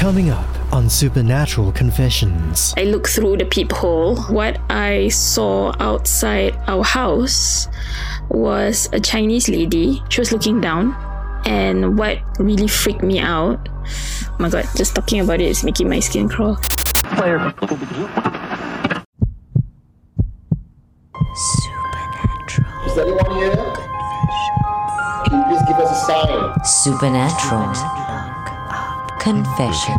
Coming up on Supernatural Confessions. I looked through the peephole. What I saw outside our house was a Chinese lady. She was looking down. And what really freaked me out, oh my god, just talking about it is making my skin crawl. Fire. Supernatural. Is anyone here? Can you please give us a sign? Supernatural Confessions.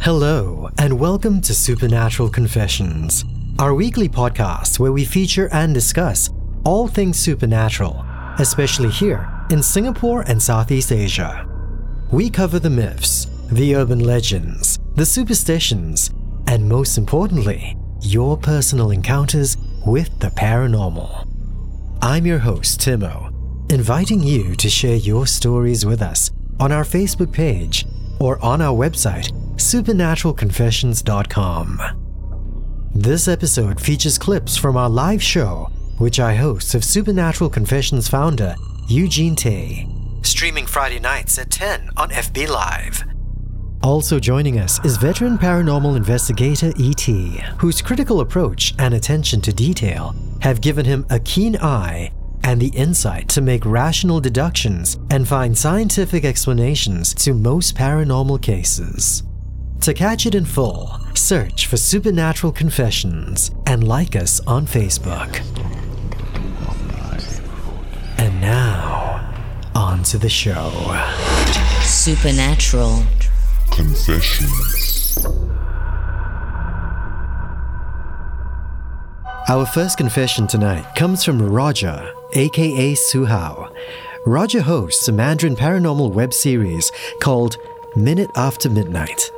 Hello, and welcome to Supernatural Confessions, our weekly podcast where we feature and discuss all things supernatural, especially here in Singapore and Southeast Asia. We cover the myths, the urban legends, the superstitions, and most importantly, your personal encounters with the paranormal. I'm your host, Timo, inviting you to share your stories with us on our Facebook page or on our website, supernaturalconfessions.com. This episode features clips from our live show, which I host of Supernatural Confessions founder Eugene Tay, streaming Friday nights at 10 on FB Live. Also joining us is veteran paranormal investigator E.T., whose critical approach and attention to detail have given him a keen eye and the insight to make rational deductions and find scientific explanations to most paranormal cases. To catch it in full, search for Supernatural Confessions and like us on Facebook. And now, on to the show. Supernatural Confessions. Our first confession tonight comes from Roger, aka Su Hao. Roger hosts a Mandarin paranormal web series called Minute After Midnight.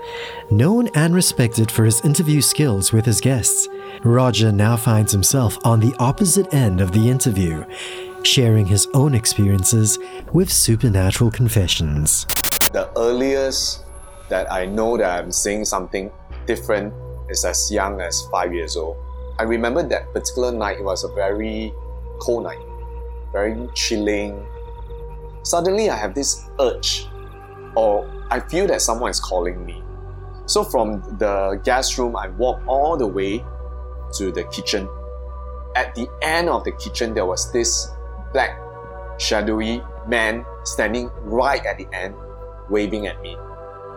Known and respected for his interview skills with his guests, Roger now finds himself on the opposite end of the interview, sharing his own experiences with supernatural confessions. the earliest that I know that I'm seeing something different is as young as five years old. I remember that particular night, it was a very cold night, very chilling. Suddenly, I have this urge, or I feel that someone is calling me. So, from the guest room, I walk all the way to the kitchen. At the end of the kitchen, there was this black, shadowy man standing right at the end waving at me.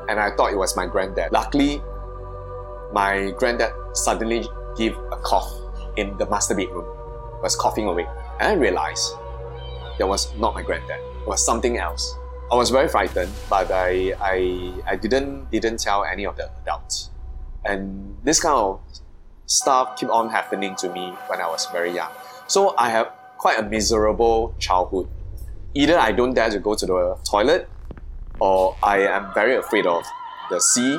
And I thought it was my granddad. Luckily, my granddad suddenly gave a cough in the master bedroom, was coughing away. And I realized that was not my granddad, it was something else. I was very frightened, but I, I, I didn't, didn't tell any of the adults. And this kind of stuff kept on happening to me when I was very young. So I have quite a miserable childhood. Either I don't dare to go to the toilet or I am very afraid of the sea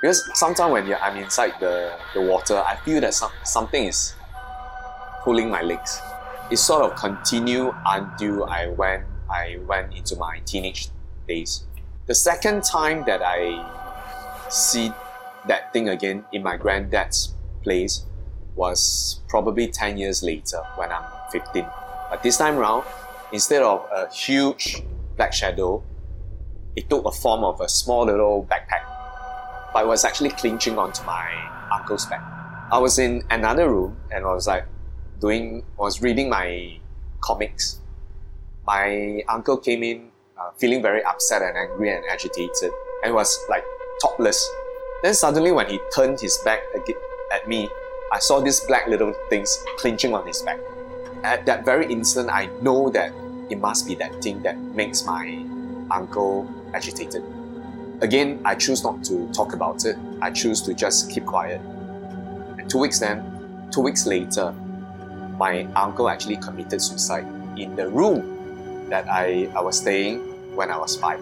because sometimes when I'm inside the, the water, I feel that some, something is pulling my legs. It sort of continued until I went I went into my teenage days. The second time that I see that thing again in my granddad's place was probably 10 years later when I'm 15. But this time round, instead of a huge black shadow, it took a form of a small little backpack, but it was actually clinching onto my uncle's back. I was in another room and I was like doing, was reading my comics. My uncle came in uh, feeling very upset and angry and agitated and was like topless. Then suddenly, when he turned his back at me, I saw these black little things clinching on his back. At that very instant, I know that it must be that thing that makes my uncle agitated. Again, I choose not to talk about it. I choose to just keep quiet. And two weeks then, two weeks later, my uncle actually committed suicide in the room that I, I was staying when I was five.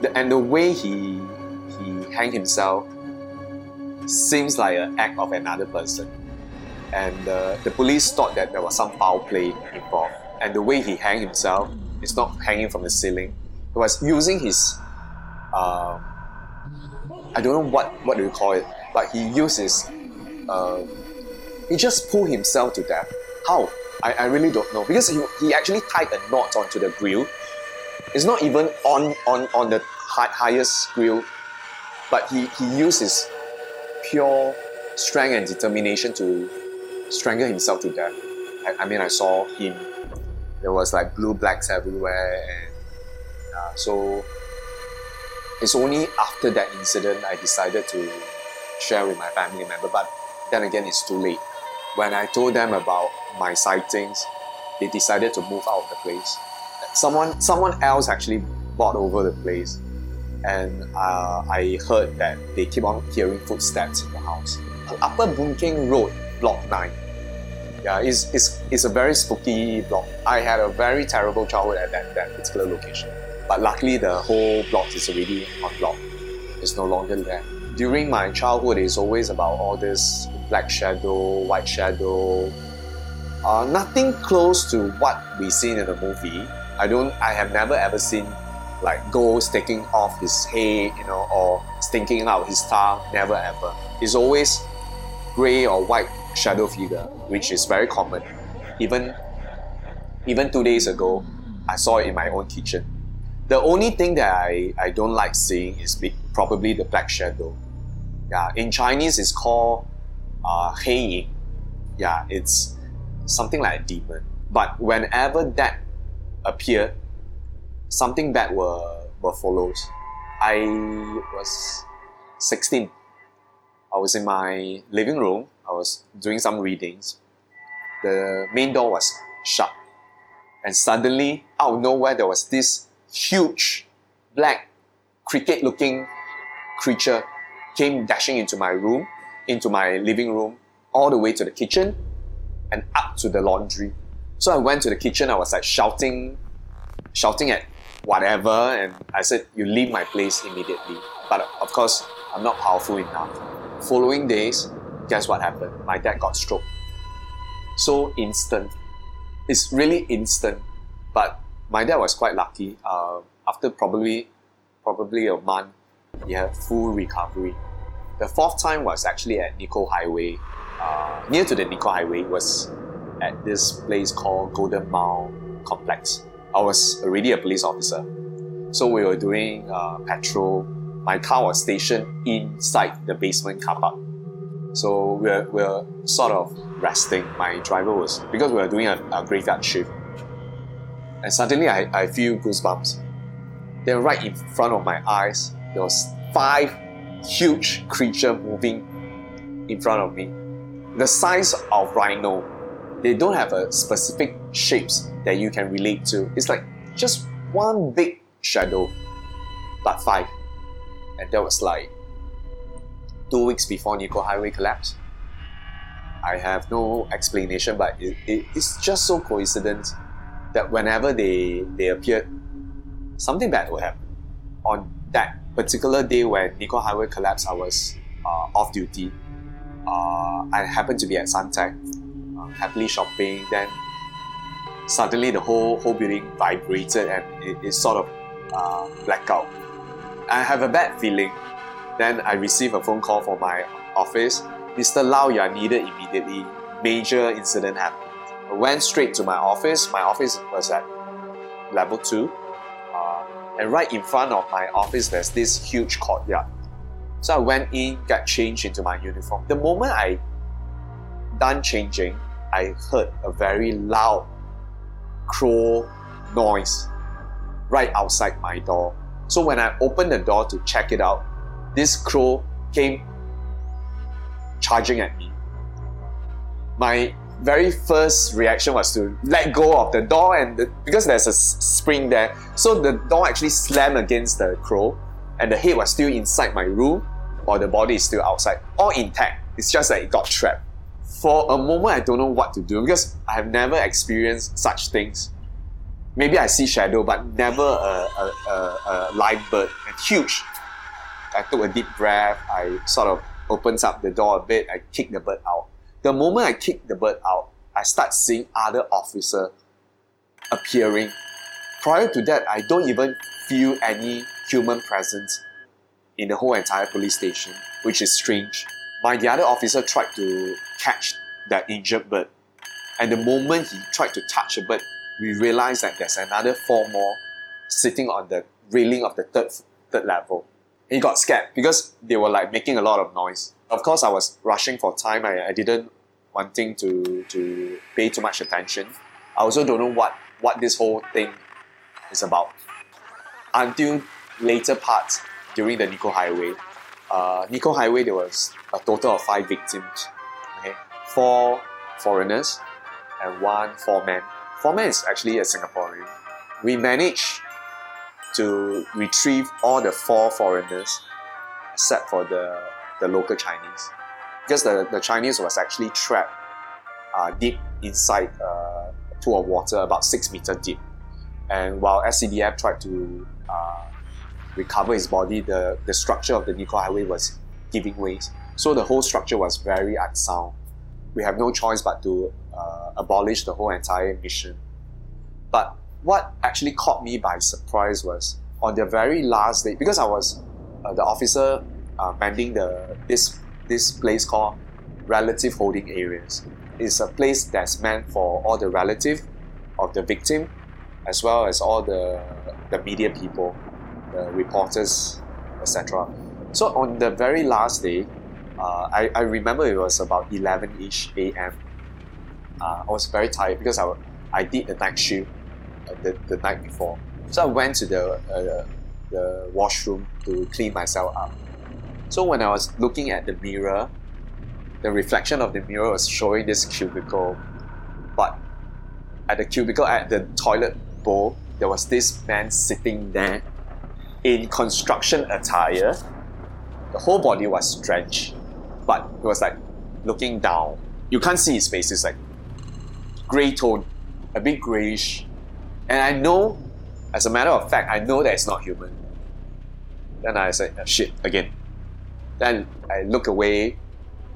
The, and the way he he hanged himself seems like an act of another person. And uh, the police thought that there was some foul play involved. And the way he hanged himself is not hanging from the ceiling. He was using his, uh, I don't know what, what do you call it, but he used his, uh, he just pulled himself to death. How? I, I really don't know because he, he actually tied a knot onto the grill. It's not even on on on the high, highest grill, but he, he used his pure strength and determination to strangle himself to death. I, I mean, I saw him. There was like blue blacks everywhere, and uh, so it's only after that incident I decided to share with my family member. But then again, it's too late. When I told them about my sightings, they decided to move out of the place. Someone, someone else actually bought over the place, and uh, I heard that they keep on hearing footsteps in the house. Upper Boon Keng Road, Block 9. Yeah, it's, it's, it's a very spooky block. I had a very terrible childhood at that, that particular location. But luckily, the whole block is already unblocked. It's no longer there. During my childhood, it's always about all this black shadow, white shadow. Uh, nothing close to what we seen in the movie. I don't. I have never ever seen like ghost taking off his head, you know, or stinking out his tongue. Never ever. It's always gray or white shadow figure, which is very common. Even even two days ago, I saw it in my own kitchen. The only thing that I, I don't like seeing is probably the black shadow. Yeah, in Chinese it's called uh, Hei. Yeah, it's something like a demon. But whenever that appear, something bad will, will follows. I was 16. I was in my living room. I was doing some readings. The main door was shut. And suddenly, out of nowhere, there was this huge, black, cricket looking creature came dashing into my room, into my living room, all the way to the kitchen and up to the laundry. So I went to the kitchen, I was like shouting, shouting at whatever, and I said, You leave my place immediately. But of course, I'm not powerful enough. Following days, guess what happened? My dad got stroke. So instant. It's really instant. But my dad was quite lucky. Uh, after probably probably a month, he had full recovery. The fourth time was actually at Nicoll Highway. Uh, near to the Nicoll Highway was at this place called Golden Mile Complex. I was already a police officer. So we were doing uh, patrol. My car was stationed inside the basement car park. So we were, we were sort of resting. My driver was, because we were doing a, a graveyard shift. And suddenly I, I feel goosebumps. Then right in front of my eyes, there was five huge creature moving in front of me. The size of rhino. They don't have a specific shapes that you can relate to. It's like just one big shadow, but five. And that was like two weeks before Nicoll Highway collapsed. I have no explanation, but it, it, it's just so coincident that whenever they, they appeared, something bad will happen. On that particular day when Nicoll Highway collapsed, I was uh, off duty. Uh, I happened to be at Suntec, uh, happily shopping. Then suddenly the whole whole building vibrated and it, it sort of uh, blacked out. I have a bad feeling. Then I received a phone call from my office. Mr. Lau, you are needed immediately. Major incident happened. I went straight to my office. My office was at level two. And right in front of my office, there's this huge courtyard. So I went in, got changed into my uniform. The moment I done changing, I heard a very loud crow noise right outside my door. So when I opened the door to check it out, this crow came charging at me. My very first reaction was to let go of the door and the, because there's a spring there. So the door actually slammed against the crow and the head was still inside my room or the body is still outside all intact. It's just that it got trapped. For a moment i don't know what to do because i have never experienced such things. Maybe i see shadow but never a, a, a, a live bird. And huge. I took a deep breath. I sort of opens up the door a bit. I kick the bird out the moment I kick the bird out, I start seeing other officers appearing. Prior to that, I don't even feel any human presence in the whole entire police station, which is strange. My the other officer tried to catch that injured bird, And the moment he tried to touch a bird, we realized that there's another four more sitting on the railing of the third third level. He got scared because they were like making a lot of noise. Of course, I was rushing for time. I, I didn't wanting to to pay too much attention. I also don't know what what this whole thing is about until later parts during the Nicoll Highway. Uh, Nicoll Highway, there was a total of five victims. Okay, four foreigners and one foreman. Foreman is actually a Singaporean. We managed to retrieve all the four foreigners except for the, the local Chinese. Because the, the Chinese was actually trapped uh, deep inside uh, a pool of water, about six meter deep. And while SCDF tried to uh, recover his body, the, the structure of the Nicoll Highway was giving way. So the whole structure was very unsound. We have no choice but to uh, abolish the whole entire mission. But what actually caught me by surprise was on the very last day, because I was uh, the officer uh, the this this place called relative holding areas. It's a place that's meant for all the relative of the victim, as well as all the the media people, the reporters, etc. So on the very last day, uh, I, I remember it was about 11-ish a.m. Uh, I was very tired because I, I did the night shift uh, the, the night before. So I went to the, uh, the washroom to clean myself up. So when I was looking at the mirror, the reflection of the mirror was showing this cubicle. But at the cubicle, at the toilet bowl, there was this man sitting there in construction attire. The whole body was drenched, but he was like looking down. You can't see his face, it's like grey tone, a bit greyish. And I know, as a matter of fact, I know that it's not human. Then I said, oh, shit, again. Then I look away.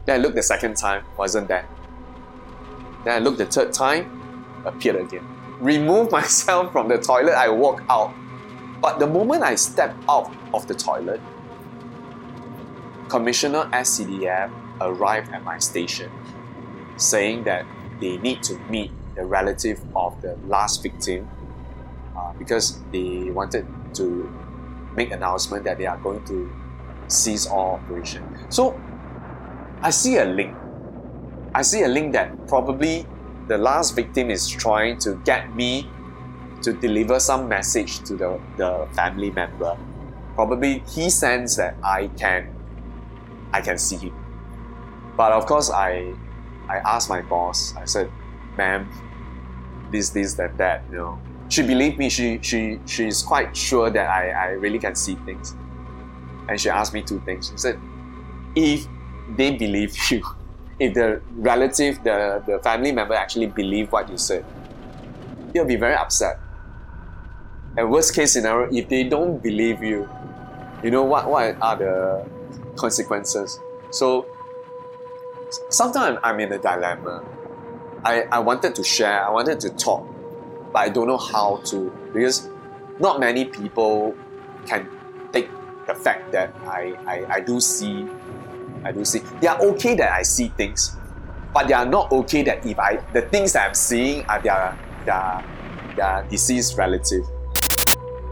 Then I look the second time, wasn't there. Then I look the third time, appeared again. Remove myself from the toilet, I walk out. But the moment I step out of the toilet, Commissioner SCDF arrived at my station saying that they need to meet the relative of the last victim uh, because they wanted to make announcement that they are going to cease all operation. So I see a link. I see a link that probably the last victim is trying to get me to deliver some message to the, the family member. Probably he senses that I can I can see him. But of course I I asked my boss, I said, ma'am, this, this, that, that, you know. She believed me, she she she's quite sure that I, I really can see things. And she asked me two things. She said, if they believe you, if the relative, the, the family member actually believe what you said, they'll be very upset. And worst case scenario, if they don't believe you, you know what, what are the consequences? So sometimes I'm in a dilemma. I, I wanted to share, I wanted to talk, but I don't know how to because not many people can the fact that I, I, I do see I do see. They are okay that I see things, but they are not okay that if I the things that I'm seeing are their their, their deceased relative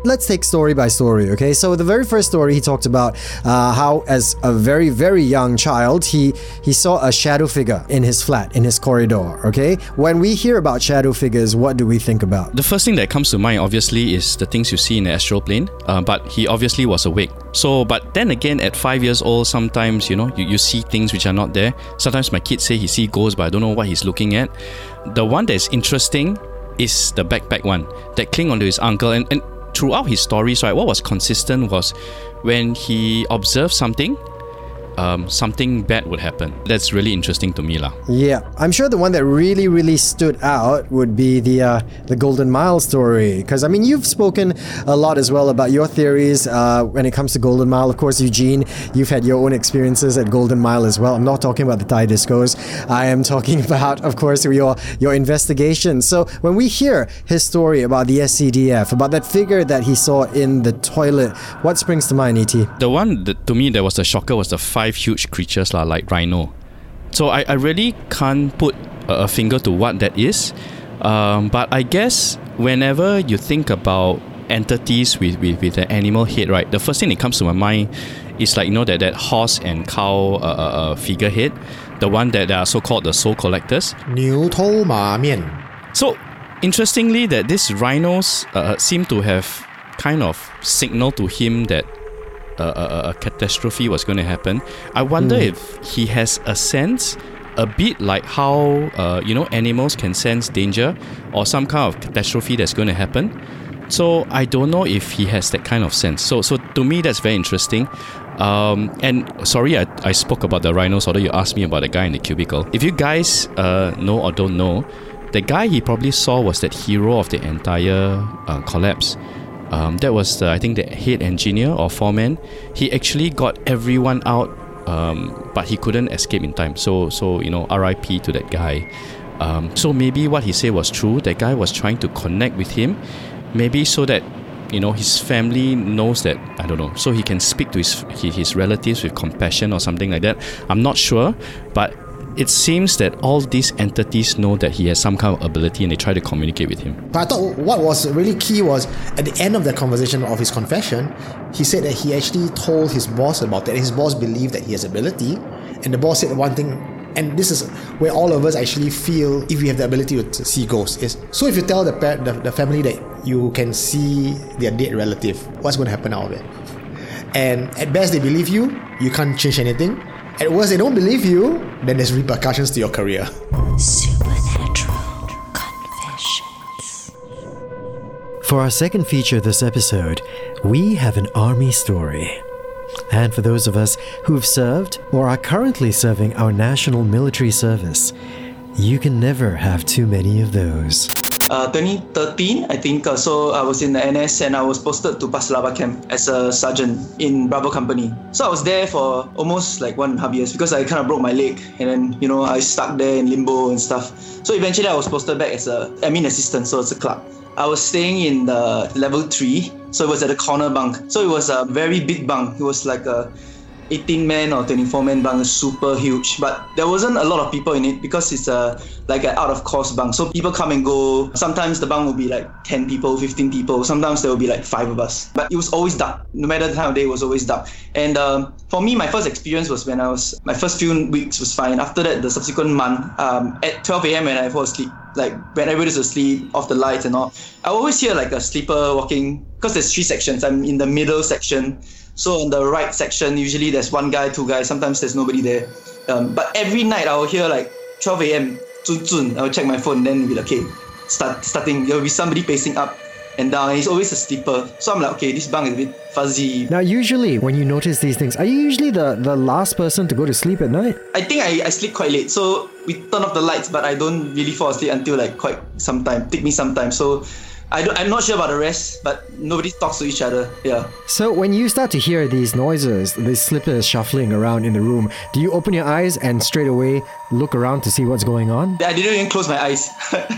let's take story by story, okay? So the very first story he talked about uh, how, as a very very young child, he he saw a shadow figure in his flat, in his corridor, okay? When we hear about shadow figures, what do we think about? The first thing that comes to mind, obviously, is the things you see in the astral plane. Uh, but he obviously was awake. So, but then again, at five years old, sometimes you know you, you see things which are not there. Sometimes my kids say he see ghosts, but I don't know what he's looking at. The one that's interesting is the backpack one that cling onto his uncle and, and throughout his stories, right, what was consistent was when he observed something, um, something bad would happen. That's really interesting to me, lah. Yeah, I'm sure the one that really, really stood out would be the uh, the Golden Mile story. Because I mean, you've spoken a lot as well about your theories uh, when it comes to Golden Mile. Of course, Eugene, you've had your own experiences at Golden Mile as well. I'm not talking about the Thai discos. I am talking about, of course, your your investigation. So when we hear his story about the SCDF, about that figure that he saw in the toilet, what springs to mind, E.T.? The one that to me that was a shocker was the five five huge creatures la, like rhino. So I, I really can't put a a finger to what that is. Um, but I guess whenever you think about entities with, with, with an animal head, right, the first thing that comes to my mind is like, you know, that, that horse and cow uh, uh, uh, figurehead, the one that are so called the soul collectors. 牛头马面 So interestingly, that these rhinos uh, seem to have kind of signaled to him that uh, a, a catastrophe was going to happen. I wonder if he has a sense, a bit like how uh, you know animals can sense danger or some kind of catastrophe that's going to happen. So I don't know if he has that kind of sense. So so to me that's very interesting. Um, and sorry, I, I spoke about the rhinos, although you asked me about the guy in the cubicle. If you guys uh, know or don't know, the guy he probably saw was that hero of the entire uh, collapse. Um, that was, the, I think, the head engineer or foreman. He actually got everyone out, um, but he couldn't escape in time. So, so you know, R.I.P. to that guy. Um, so maybe what he said was true. That guy was trying to connect with him, maybe so that you know his family knows that I don't know, so he can speak to his his, relatives with compassion or something like that. I'm not sure, but it seems that all these entities know that he has some kind of ability and they try to communicate with him. But I thought what was really key was at the end of the conversation of his confession, he said that he actually told his boss about that. His boss believed that he has ability, and the boss said one thing. And this is where all of us actually feel if we have the ability to see ghosts. Is so if you tell the, pa- the the family that you can see their dead relative, what's going to happen out of it? And at best they believe you, you can't change anything. At worst they don't believe you, then there's repercussions to your career. Supernatural Confessions. For our second feature this episode, we have an army story. And for those of us who've served or are currently serving our national military service, you can never have too many of those. Uh, 2013, I think. Uh, so I was in the NS and I was posted to Pasir Laba camp as a sergeant in Bravo Company. So I was there for almost like one and a half years because I kind of broke my leg and then you know I stuck there in limbo and stuff. So eventually I was posted back as a admin assistant, so it's a club. I was staying in the level three, so it was at the corner bunk. So it was a very big bunk. It was like a 18 man or 24 man bunk, is super huge. But there wasn't a lot of people in it because it's a like an out of course bunk. So people come and go. Sometimes the bunk will be like 10 people, 15 people. Sometimes there will be like five of us. But it was always dark. No matter the time of day, it was always dark. And um, for me, my first experience was when I was my first few weeks was fine. After that, the subsequent month, um, at 12 a.m. when I fall asleep, like when everybody's asleep, off the lights and all, I always hear like a sleeper walking because there's three sections. I'm in the middle section. So on the right section, usually there's one guy, two guys. Sometimes there's nobody there. Um, but every night I will hear like 12 a.m. Zun zun. I will check my phone. Then it'll be like, okay, start starting. There will be somebody pacing up and down. And he's always a sleeper. So I'm like, okay, this bunk is a bit fuzzy. Now, usually when you notice these things, are you usually the, the last person to go to sleep at night? I think I, I sleep quite late. So we turn off the lights, but I don't really fall asleep until like quite some time. Take me some time. So I I'm not sure about the rest, but nobody talks to each other. Yeah. So, when you start to hear these noises, these slippers shuffling around in the room, do you open your eyes and straight away look around to see what's going on? I didn't even close my eyes.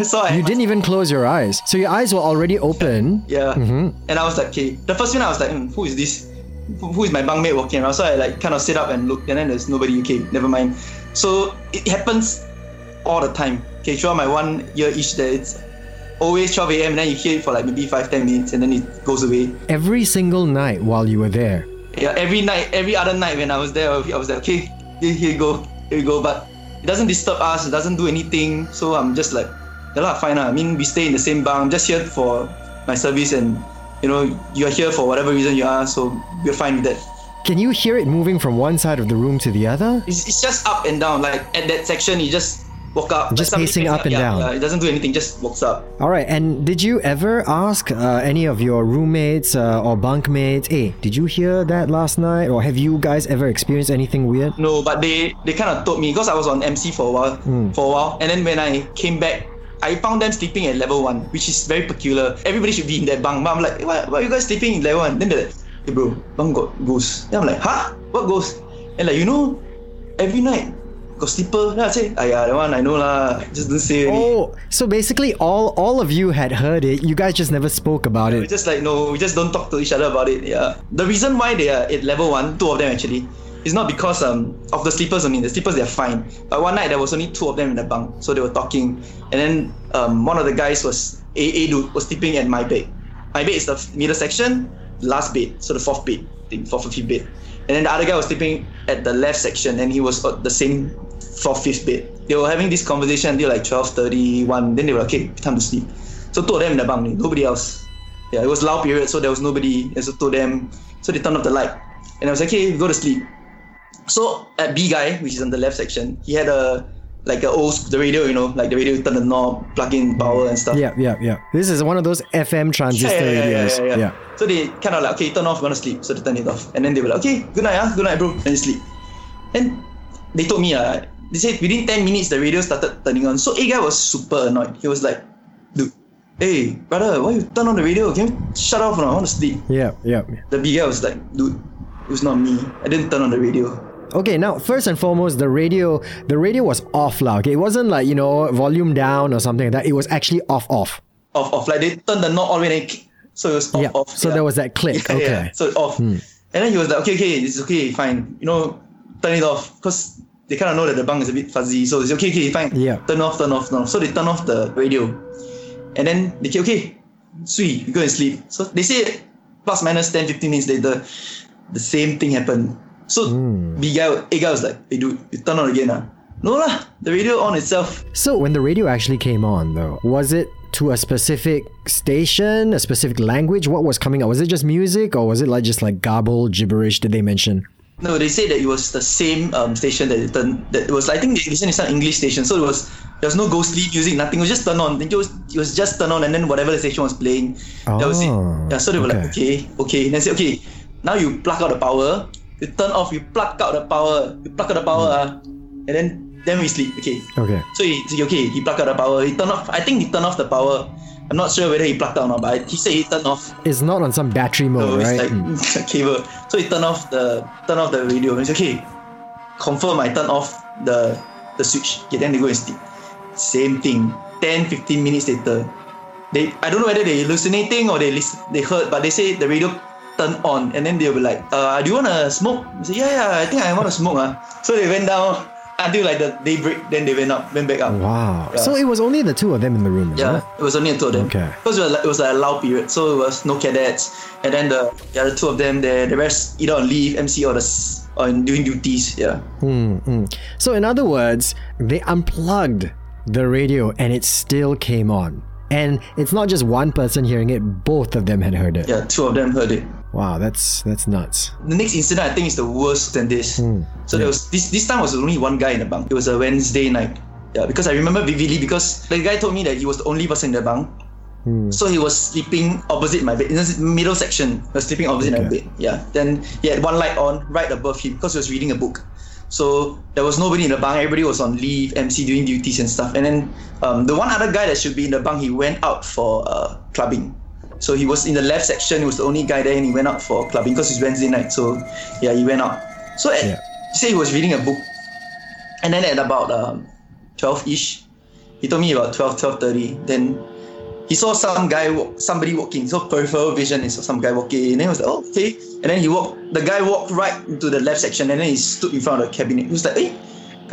so I You didn't even close your eyes. So, your eyes were already open. Yeah. And I was like, okay. The first minute I was like, hmm, who is this? Who who is my bunkmate walking around? So I like kind of sit up and look, and then there's nobody. Okay, never mind. So it happens all the time. Okay, throughout my one year each there, it's always 12 a.m. and then you hear it for like maybe 5 10 minutes and then it goes away. Every single night while you were there. Yeah, every night, every other night when I was there, I was like, okay, here, here you go, here you go. But it doesn't disturb us, it doesn't do anything. So I'm just like, yeah, lah, fine. lah. I mean, we stay in the same bunk. I'm just here for my service and, you know, you're here for whatever reason you are. So we're fine with that. Can you hear it moving from one side of the room to the other? It's, it's just up and down. Like at that section, you just walk up. Just pacing up and yeah, down. Yeah, it doesn't do anything, just walks up. All right, and did you ever ask uh, any of your roommates uh, or bunkmates, hey, did you hear that last night? Or have you guys ever experienced anything weird? No, but they they kind of told me because I was on MC for a while, for a while, and then when I came back, I found them sleeping at level one, which is very peculiar. Everybody should be in that bunk, but I'm like, why, why are you guys sleeping in level one? Then they're like, hey bro, bunk got ghost. Then I'm like, huh? What ghost? And like, you know, every night sleeper. Then I say, ah yeah, that one I know lah. Just don't say. only." Oh, so basically all all of you had heard it. You guys just never spoke about it. We just like no, we just don't talk to each other about it. Yeah. The reason why they are at level one, two of them actually, it's not because um of the sleepers only. The sleepers they're fine. But one night there was only two of them in the bunk, so they were talking, and then um one of the guys was a a dude was sleeping at my bed. My bed is the middle section, last bed, so the fourth bed, I think fourth or fifth bed. And then the other guy was sleeping at the left section, and he was at the same fourth, fifth bed. They were having this conversation until like 12, 1. Then they were like, okay, time to sleep. So two of them in the bunk, nobody else. Yeah, it was loud period, so there was nobody. And so two of them, so they turned off the light. And I was like, okay, go to sleep. So at B guy, which is on the left section, he had a like a old the radio, you know, like the radio turn the knob, plug in power and stuff. Yeah, yeah, yeah. This is one of those FM transistor Yeah, yeah, yeah, radios. yeah, yeah. So they kind of like, okay, turn off, we're gonna sleep. So they turn it off. And then they were like, okay, good night, ah, good night, bro. And they sleep. And they told me, uh, they said within 10 minutes, the radio started turning on. So A guy was super annoyed. He was like, dude, hey, brother, why you turn on the radio? Can you shut off now? I want to sleep. Yeah, yeah. The B guy was like, dude, it was not me. I didn't turn on the radio. Okay, now first and foremost, the radio the radio was off lah. Okay, it wasn't like you know volume down or something like that. It was actually off, off. Off, off. Like they turned the knob the way and. So it was off, Yeah. off. So there was that click. Yeah, okay. Hmm. yeah. So off. And then he was like, okay, okay, it's okay, fine. You know, turn it off. Because they kind of know that the bunk is a bit fuzzy. So it's okay, okay, fine. Yeah. Turn off, turn off, turn off. So they turn off the radio. And then they say, okay, sweet, you go and sleep. So they say plus minus 10, 15 minutes later, the same thing happened. So Hmm. B guy, A guy was like, hey dude, you turn on again. Ah. No lah, the radio on itself. So when the radio actually came on, though, was it to a specific station, a specific language? What was coming out? Was it just music, or was it like just like garble gibberish? Did they mention? No, they said that it was the same um, station that it turned. That was. I think they listened to some English station, so it was. There was no ghostly music, nothing. It was just turned on. It was, it was just turned on, and then whatever the station was playing, that was it. Oh, Yeah. So they were like, okay. okay, okay. And then say, okay, now you plug out the power. You turn off. You plug out the power. You plug out the power. ah, and then then we sleep. Okay. Okay. So he, so okay, he plugged out the power. He turned off. I think he turned off the power. I'm not sure whether he plugged out or not, but he said he turned off It's not on some battery mode, so right? like Mm. cable. So he turned off the turn off the radio. And he's okay. Confirm I turn off the the switch. Okay, then they go and sleep. Same thing. 10, 15 minutes later. They I don't know whether they hallucinating or they listen they heard, but they say the radio turned on and then they'll be like, uh, do you wanna smoke? I say, yeah, yeah, I think I wanna smoke. Uh. So they went down until like the daybreak, then they went up, went back up. Wow. Yeah. So it was only the two of them in the room, Yeah, it? it was only two of them. Okay. Because it was, like, it was like a loud period, so it was no cadets, and then the the other two of them, there, the rest either on leave, MC or the or doing duties. Yeah. Hmm, hmm. So in other words, they unplugged the radio and it still came on. And it's not just one person hearing it, both of them had heard it. Yeah, two of them heard it. Wow, that's that's nuts. The next incident I think is the worst than this. So there was this this time was only one guy in the bunk. It was a Wednesday night. Yeah, because I remember vividly because the guy told me that he was the only person in the bunk. So he was sleeping opposite my bed, in the middle section. He was sleeping opposite my bed. Yeah. Then he had one light on right above him because he was reading a book. So there was nobody in the bunk. Everybody was on leave, MC doing duties and stuff. And then um, the one other guy that should be in the bunk, he went out for uh, clubbing. So he was in the left section. He was the only guy there, and he went out for clubbing because it's Wednesday night. So yeah, he went out. So at, Yeah. he said he was reading a book, and then at about um, twelve ish, he told me about 12, 12.30. Then he saw some guy, somebody walking. So peripheral vision, he saw some guy walking. And then he was like, oh, okay. And then he walked, the guy walked right into the left section and then he stood in front of the cabinet. He was like, hey,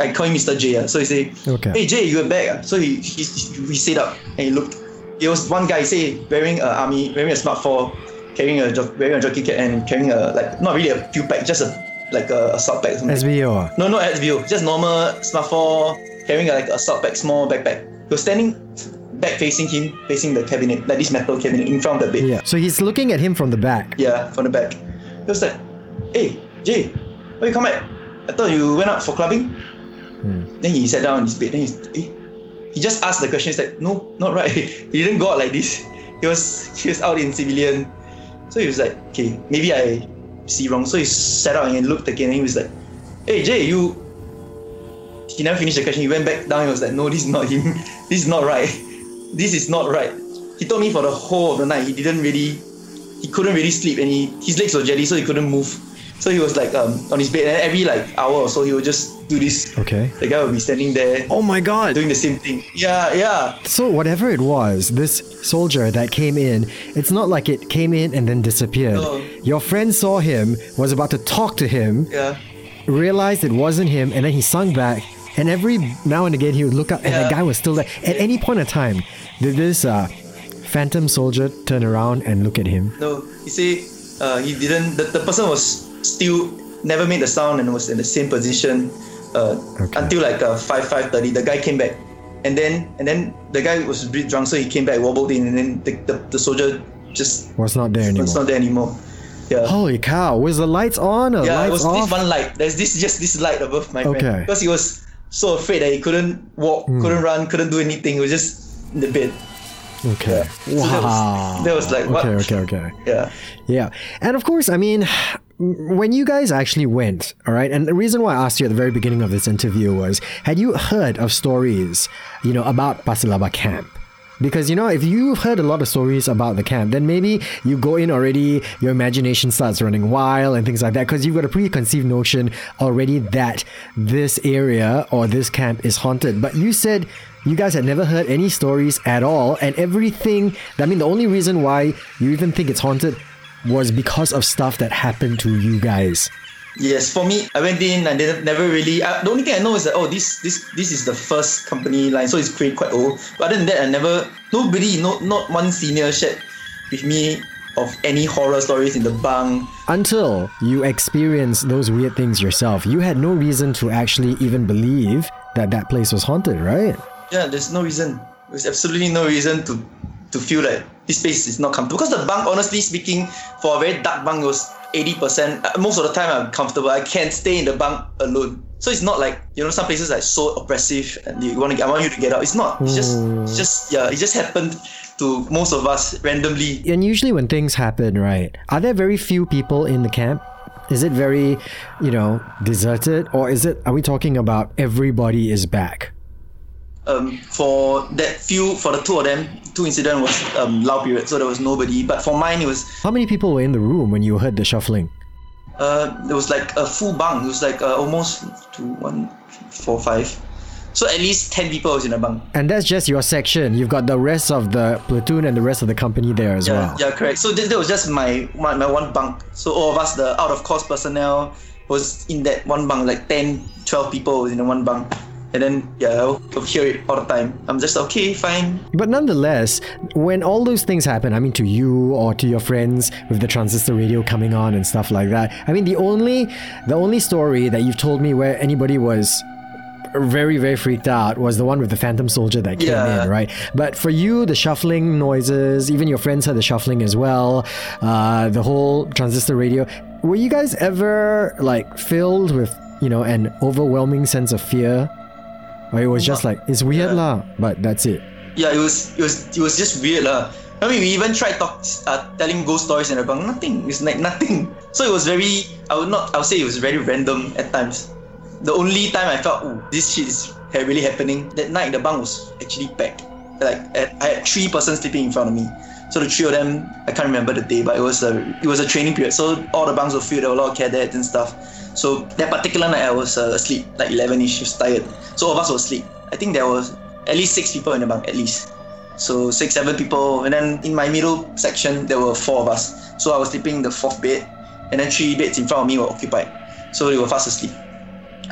I call him Mr. J. ah. So he said, Okay. hey, Jay, you're back. ah." So he, he, he sat up and he looked. It was one guy, say, wearing a army, wearing a smart four, carrying a, wearing a jockey cap and carrying a, like, not really a few pack, just a, like a assault pack something. SBO. ah. No, not SBO. Just normal smart four, carrying a, like a assault bag, small backpack. He was standing back facing him, facing the cabinet, like this metal cabinet in front of the bed. Yeah. So he's looking at him from the back. Yeah, from the back. He was like, "Hey, Jay, why you come back? I thought you went out for clubbing." Then he sat down on his bed. Then he's, eh? He just asked the question. He's like, "No, not right. he didn't go out like this. He was he was out in civilian." So he was like, "Okay, maybe I see wrong." So he sat out and looked again. And he was like, "Hey, Jay, you." He never finished the question. He went back down. He was like, "No, this is not him. this is not right. This is not right." He told me for the whole of the night he didn't really he couldn't really sleep and he his legs were jelly so he couldn't move. So he was like um, on his bed and every like hour or so he would just do this. Okay. The guy would be standing there Oh my god. doing the same thing. Yeah, yeah. So whatever it was, this soldier that came in, it's not like it came in and then disappeared. No. Your friend saw him, was about to talk to him, Yeah. realized it wasn't him, and then he sung back. And every now and again, he would look up, and the guy was still there. At any point in time, did this uh, phantom soldier turn around and look at him? No, he say uh, he didn't. The, the person was still never made the sound and was in the same position uh, Okay. until like uh, five five thirty. The guy came back, and then and then the guy was a bit drunk, so he came back, wobbled in, and then the, the, the soldier just Was not there anymore. was not there anymore. Yeah. Holy cow! Was the lights on or yeah, it was off? this one light. There's this just this light above my Okay. friend because he was so afraid that he couldn't walk, Hmm. couldn't run, couldn't do anything. He was just in the bed. Okay. So that was- Wow. that was like, what? Okay, okay, okay. Yeah. Yeah. And of course, I mean, when you guys actually went, all right, and the reason why I asked you at the very beginning of this interview was had you heard of stories, you know, about Pasir Laba camp? Because, you know, if you've heard a lot of stories about the camp, then maybe you go in already, your imagination starts running wild and things like that, because you've got a preconceived notion already that this area or this camp is haunted. But you said you guys had never heard any stories at all, and everything, I mean, the only reason why you even think it's haunted was because of stuff that happened to you guys. Yes, for me, I went in and they never really. Uh, the only thing I know is that oh, this this this is the first company line, so it's quite quite old. But other than that, I never nobody, no not one senior shared with me of any horror stories in the bunk. Until you experienced those weird things yourself, you had no reason to actually even believe that that place was haunted, right? Yeah, there's no reason. There's absolutely no reason to to feel like this space is not comfortable. Because the bunk, honestly speaking, for a very dark bunk, it was 80%. uh, Most of the time, I'm comfortable. I can't stay in the bunk alone. So it's not like you know some places are so oppressive and you want to I want you to get out. It's not. It's just it's just yeah. It just happened to most of us randomly. And usually when things happen, right, are there very few people in the camp? Is it very, you know, deserted? Or is it, are we talking about everybody is back? Um, for that few, for the two of them, two incident was um, loud period, so there was nobody. But for mine, it was How many people were in the room when you heard the shuffling? Uh, it was like a full bunk. It was like uh, almost two, one, four, five. So at least ten people was in a bunk. And that's just your section. You've got the rest of the platoon and the rest of the company there as Yeah, well. yeah, correct. So that, that was just my, my my one bunk. So all of us, the out of course personnel, was in that one bunk. Like 10, 12 people was in the one bunk. And then yeah, I'll, hear it all the time. I'm just okay, fine. But nonetheless, when all those things happen, I mean, to you or to your friends with the transistor radio coming on and stuff like that, I mean, the only, the only story that you've told me where anybody was very, very freaked out was the one with the Phantom Soldier that came Yeah. in, right? But for you, the shuffling noises, even your friends had the shuffling as well, uh, the whole transistor radio. Were you guys ever like filled with, you know, an overwhelming sense of fear? Or it was just like, it's weird Yeah. lah, but that's it. Yeah, it was it was it was just weird lah. I mean, we even tried talk, uh, telling ghost stories in the bunk. Nothing. It's like nothing. So it was very. I would not. I would say it was very random at times. The only time I felt, oh, this shit is really happening. That night, the bunk was actually packed. Like I had three persons sleeping in front of me. So the three of them, I can't remember the day, but it was a it was a training period. So all the bunks were filled. There were a lot of cadets and stuff. So that particular night, I was uh, asleep, like 11ish, was tired. So all of us were asleep. I think there was at least six people in the bunk, at least. So six, seven people, and then in my middle section there were four of us. So I was sleeping in the fourth bed, and then three beds in front of me were occupied. So they were fast asleep.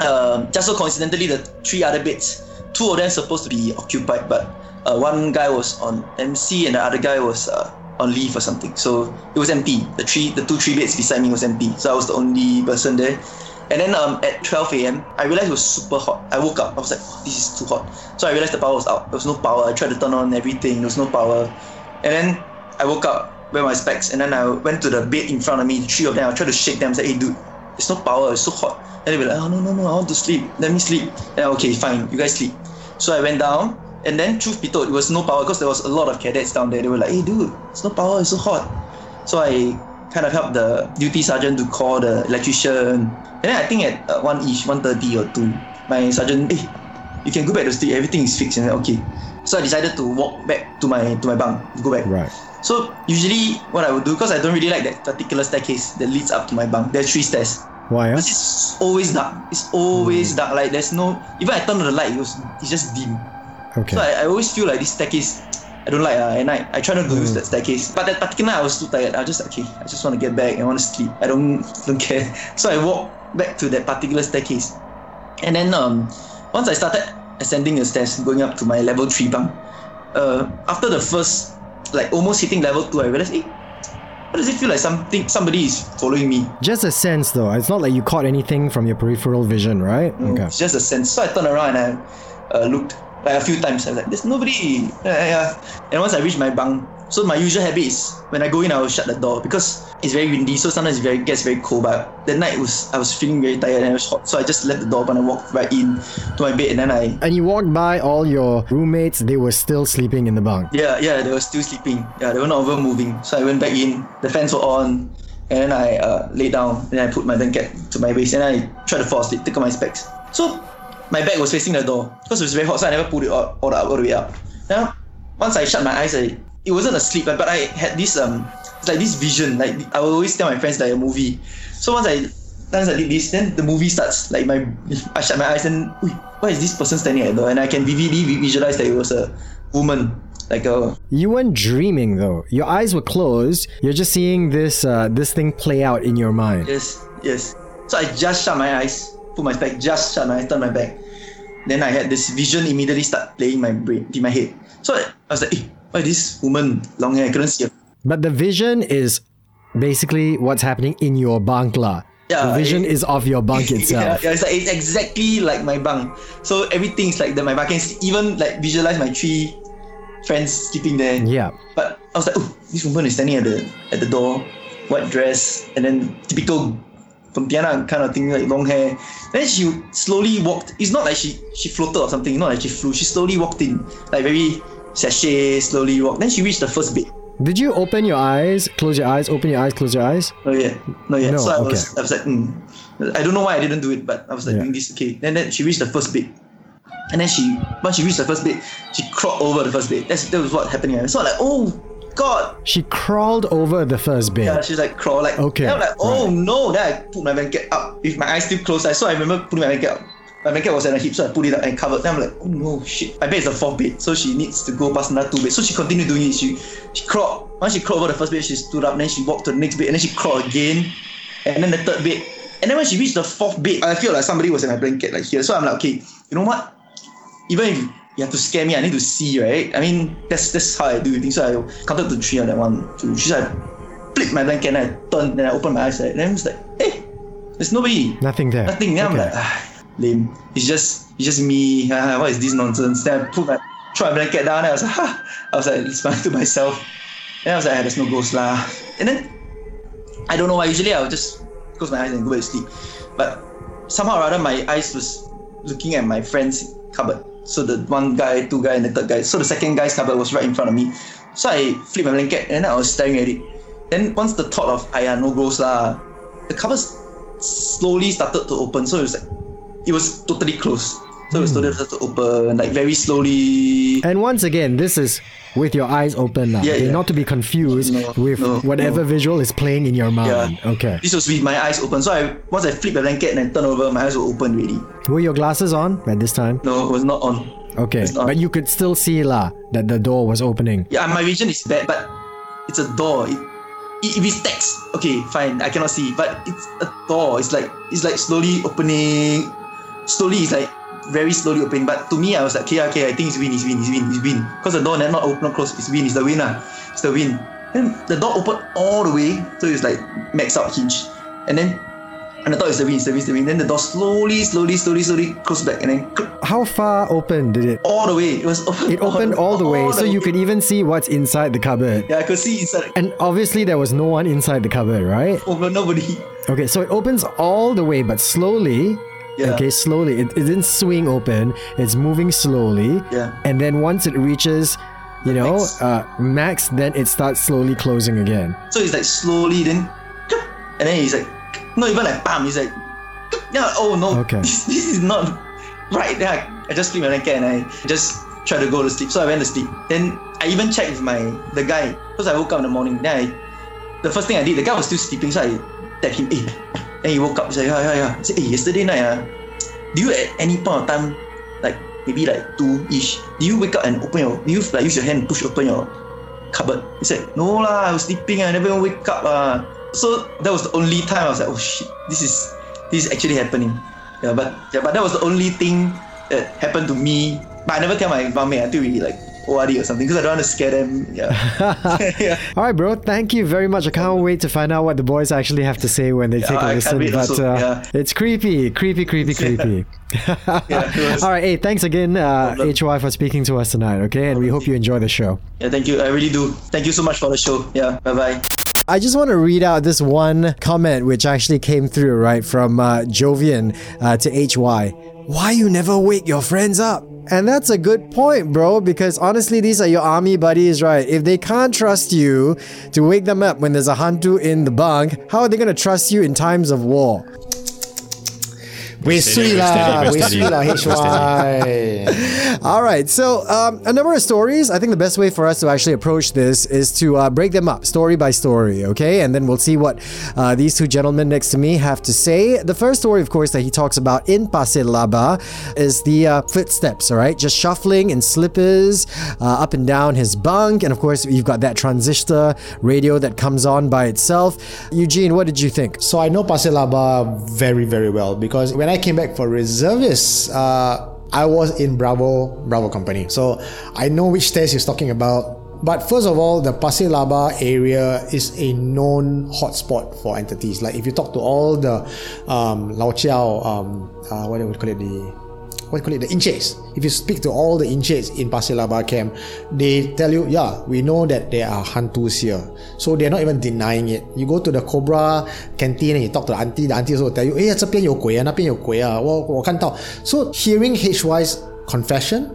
Um, just so coincidentally, the three other beds, two of them supposed to be occupied, but uh, one guy was on MC and the other guy was uh, on leave or something. So it was empty. The three, the two three beds beside me was empty. So I was the only person there. And then um, at 12 a.m., I realized it was super hot. I woke up. I was like, oh, this is too hot. So I realized the power was out. There was no power. I tried to turn on everything. There was no power. And then I woke up, wear my specs, and then I went to the bed in front of me. Three of them. I tried to shake them. I said, hey, dude, there's no power. It's so hot. And they were like, oh, no, no, no. I want to sleep. Let me sleep. And I, okay, fine. You guys sleep. So I went down. And then, truth be told, it was no power because there was a lot of cadets down there. They were like, hey, dude, it's no power. It's so hot. So I kind of helped the duty sergeant to call the electrician. And then I think at uh, 1 ish, 1.30 or 2, my sergeant, hey, you can go back to sleep. Everything is fixed. And said, okay. So I decided to walk back to my to my bunk, go back. Right. So usually what I would do, because I don't really like that particular staircase that leads up to my bunk. There's three stairs. Why? Because it's always dark. It's always dark. Like there's no even I turn on the light, it was it's just dim. Okay. So I, I always feel like this staircase I don't like uh, at night. I try not to use that staircase. But that particular night I was too tired. I just okay, I just want to get back. I want to sleep. I don't don't care. So I walk back to that particular staircase. And then um, once I started ascending the stairs, going up to my level three bunk, uh, after the first, like almost hitting level two, I realized, hey, why does it feel like something somebody is following me? Just a sense, though. It's not like you caught anything from your peripheral vision, right? Okay. It's just a sense. So I turned around and I uh, looked like a few times. I was like, there's nobody. Yeah, yeah. And once I reached my bunk, so my usual habit is when I go in, I will shut the door because it's very windy. So sometimes it very gets very cold. But that night was I was feeling very tired and it was hot. So I just left the door open and walked right in to my bed. And then I And you walked by all your roommates, they were still sleeping in the bunk. yeah yeah they were still sleeping. Yeah they were not even moving. So I went back in. The fans were on. And then I uh, lay down. and I put my blanket to my waist. And I tried to fall asleep. Take off my specs. So my back was facing the door because it was very hot. So I never pulled it all, all, the, all the way up. Now once I shut my eyes, I, it wasn't a sleep, but I had this um, it's like this vision. Like I will always tell my friends like a movie. So once I once I did this, then the movie starts. Like my, I shut my eyes and, "Ui, why is this person standing at the door? And I can vividly visualize that it was a woman, like a You weren't dreaming though. Your eyes were closed. You're just seeing this uh, this thing play out in your mind. yes, yes. So I just shut my eyes, put my back, just shut my eyes, turn my back. Then I had this vision immediately start playing my brain, in my head. So I, was like, eh, why this woman long hair? I couldn't see her. But the vision is basically what's happening in your bunk lah. Yeah, the vision it- is of your bunk itself. yeah, it's, like, it's exactly like my bunk. So everything's like the my bunk. I can even like visualize my three friends sleeping there. Yeah. But I was like, oh, this woman is standing at the at the door, white dress, and then typical Pontianak kind of thing, like long hair. Then she slowly walked. It's not like she she floated or something. Not like she flew. She slowly walked in, like very sachet, slowly walked. Then she reached the first bed. Did you open your eyes, close your eyes, open your eyes, close your eyes? No yet, no yet. No, so I was, okay. I was like, hmm. I don't know why I didn't do it, but I was like Yeah. doing this. Okay. Then then she reached the first bed, and then she once she reached the first bed, she crawled over the first bed. That's that was what happening. So I'm like, oh god. She crawled over the first bed. Yeah, she's like crawl like. Okay, I'm like, oh right. no. Then I put my blanket up with my eyes still closed. I so I remember putting my blanket up. My blanket was at her hip, so I put it up and covered. Then I'm like, oh no, shit. My bed is the fourth bed, so she needs to go past another two beds. So she continued doing it. She she crawled. Once she crawled over the first bed, she stood up. Then she walked to the next bed, and then she crawled again, and then the third bed. And then when she reached the fourth bed, I feel like somebody was in my blanket like here. So I'm like, okay, you know what? Even if you have to scare me, I need to see, right? I mean, that's that's how I do things. So I counted to three on that one, two. She said, I flipped my blanket and I turned, then I opened my eyes, right? then I was like, hey, there's nobody. Nothing there. Nothing. Then I'm like, ah, lame. It's just, it's just me. Ah, what is this nonsense? Then I put my, throw my blanket down. And I was like, ha. I was like, smiling to myself. Then I was like, ah, there's no ghost lah. And then, I don't know why. Usually I would just close my eyes and go back to sleep. But somehow or other, my eyes was looking at my friend's cupboard. So the one guy, two guy, and the third guy. So the second guy's cupboard was right in front of me. So I flipped my blanket and I was staring at it. Then once the thought of, aya, no ghost lah, the cupboard slowly started to open. So it was like, it was totally closed. So totally hmm. started to open, uh, like very slowly. And once again, this is with your eyes open now. Yeah, okay? yeah. Not to be confused No, with no, whatever no. visual is playing in your mind. Yeah. Okay. This was with my eyes open. So I once I flipped the blanket and I turned over, my eyes were open already. Were your glasses on at this time? No, it was not on. Okay. Not. But you could still see lah that the door was opening. Yeah, my vision is bad, but it's a door. It, if it's text, okay, fine, I cannot see. But it's a door. It's like it's like slowly opening. Slowly, it's like very slowly opening. But to me, I was like, okay, okay, I think it's wind, it's wind, it's wind, it's wind. Because the door not open, not closed. It's wind, it's the wind, ah. It's the win. Then the door opened all the way, so it's like max out hinge, and then. And I thought it's the wind, it's the wind, it's the wind. Then the door slowly, slowly, slowly, slowly closed back, and then click, How far open did it? all the way. It was open. It opened all the way, so you could even see what's inside the cupboard. Yeah, I could see inside. And obviously, there was no one inside the cupboard, right? Over nobody. Okay, so it opens all the way, but slowly. Yeah. Okay, slowly. It, it didn't swing open. It's moving slowly. Yeah. And then once it reaches, you know, Max. uh, max, then it starts slowly closing again. So it's like slowly then, and then he's like, not even like bam. He's like, yeah. Oh no, Okay. this, this is not right. Then I, I just sleep my blanket and I just try to go to sleep. So I went to sleep. Then I even checked with my the guy because I woke up in the morning. Then I, the first thing I did, the guy was still sleeping, so I tapped him. Hey, then he woke up. He's like, yeah, yeah, yeah. I said, hey, yesterday night, ah, do you at any point of time, like maybe like two ish, do you wake up and open your, do you like use your hand and push open your cupboard. He said, No lah, I was sleeping, and I never wake up. Uh. So that was the only time I was like, oh shit, this is this is actually happening. Yeah, but yeah, but that was the only thing that happened to me. But I never tell my mom until we like ORD or something because I don't want to scare them. Yeah. yeah. All right, bro. Thank you very much. I can't wait to find out what the boys actually have to say when they take a I listen. But also, uh, yeah. it's creepy, creepy, creepy, creepy. Yeah, All right. Hey, thanks again, uh. HY, for speaking to us tonight. Okay, and we hope you enjoy the show. Yeah, thank you. I really do. Thank you so much for the show. Yeah, bye bye. I just want to read out this one comment which actually came through, right, from uh, Jovian uh, to HY. Why you never wake your friends up? And that's a good point, bro, because honestly, these are your army buddies, right? If they can't trust you to wake them up when there's a hantu in the bunk, how are they to trust you in times of war? Wei steady, sui we're lah, We see sui lah, HY. All right, so um, a number of stories. I think the best way for us to actually approach this is to uh, break them up story by story, okay? And then we'll see what uh, these two gentlemen next to me have to say. The first story, of course, that he talks about in Pasir Laba is the uh, footsteps, all right? Just shuffling in slippers uh, up and down his bunk. And of course, you've got that transistor radio that comes on by itself. Eugene, what did you think? So I know Pasir Laba very, very well because when I came back for reservists, uh, I was in Bravo Bravo Company. So I know which stairs he's talking about. But first of all, the Pasir Laba area is a known hotspot for entities. Like if you talk to all the um, Lao Chiao, um, uh, what do we call it, the what call it the enciks. If you speak to all the enciks in Pasir Laba camp, they tell you, yeah, we know that there are hantus here. So they're not even denying it. You go to the Cobra canteen and you talk to the auntie, the auntie also tell you, eh, hey, 这边有鬼啊，那边有鬼啊，我我看到。So hearing HY's confession,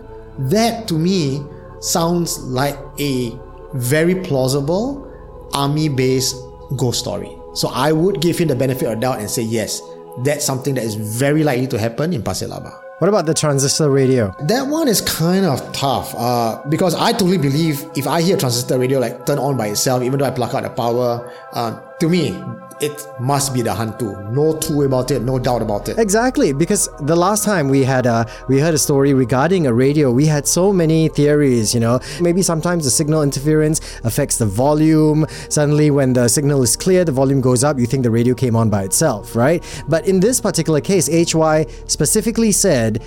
that to me sounds like a very plausible army-based ghost story. So I would give him the benefit of doubt and say yes, that's something that is very likely to happen in Pasir Laba. What about the transistor radio? That one is kind of tough uh, because I totally believe if I hear transistor radio like turn on by itself, even though I plug out the power, uh, to me, it must be the Hantu. No two about it, no doubt about it. Exactly, because the last time we had a we heard a story regarding a radio, we had so many theories. You know, maybe sometimes the signal interference affects the volume. Suddenly, when the signal is clear, the volume goes up. You think the radio came on by itself, right? But in this particular case, HY specifically said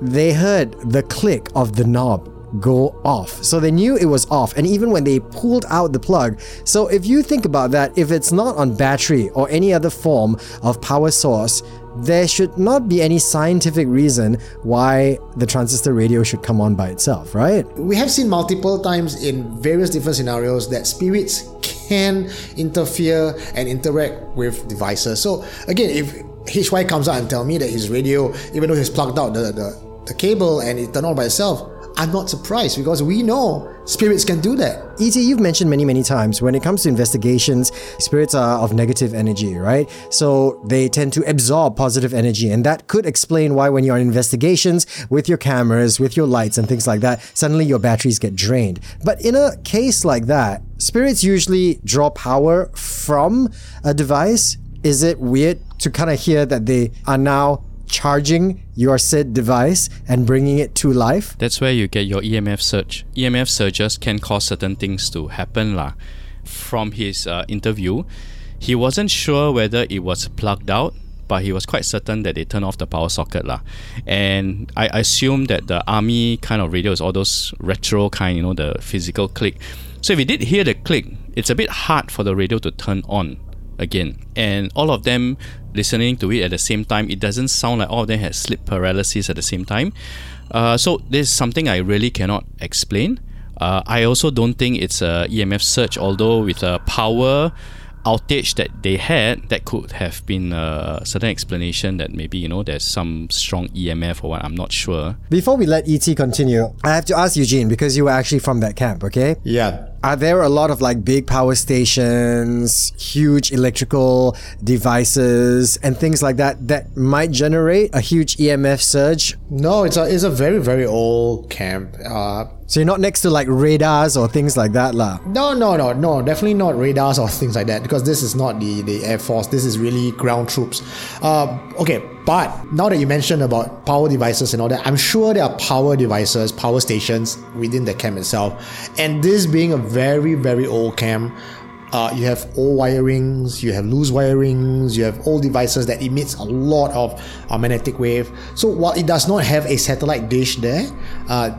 they heard the click of the knob go off. So they knew it was off. And even when they pulled out the plug, so if you think about that, if it's not on battery or any other form of power source, there should not be any scientific reason why the transistor radio should come on by itself, right? We have seen multiple times in various different scenarios that spirits can interfere and interact with devices. So again, if HY comes out and tell me that his radio, even though he's plugged out the, the, the cable and it turned on by itself, I'm not surprised because we know spirits can do that. E.T., you've mentioned many, many times when it comes to investigations, spirits are of negative energy, right? So they tend to absorb positive energy. And that could explain why, when you're on investigations with your cameras, with your lights, and things like that, suddenly your batteries get drained. But in a case like that, spirits usually draw power from a device. Is it weird to kind of hear that they are now charging your said device and bringing it to life? That's where you get your EMF surge. EMF surges can cause certain things to happen lah. From his uh, interview, he wasn't sure whether it was plugged out, but he was quite certain that they turned off the power socket lah. And I assume that the army kind of radio is all those retro kind, you know, the physical click. So if you did hear the click, it's a bit hard for the radio to turn on again. And all of them listening to it at the same time, it doesn't sound like all of them had sleep paralysis at the same time. Uh, so this is something I really cannot explain. Uh, I also don't think it's a EMF surge, although with a power outage that they had, that could have been a certain explanation that maybe you know there's some strong EMF or what. I'm not sure. Before we let ET continue, I have to ask Eugene because you were actually from that camp, okay? Yeah. Are there a lot of like big power stations, huge electrical devices, and things like that that might generate a huge EMF surge? No, it's a it's a very very old camp. Uh, So you're not next to like radars or things like that, lah. no, no, no, no, definitely not radars or things like that because this is not the the air force. This is really ground troops. Uh, okay, but now that you mentioned about power devices and all that, I'm sure there are power devices, power stations within the camp itself. And this being a very very old camp, uh, you have old wirings, you have loose wirings, you have old devices that emits a lot of uh, magnetic wave. So while it does not have a satellite dish there, uh,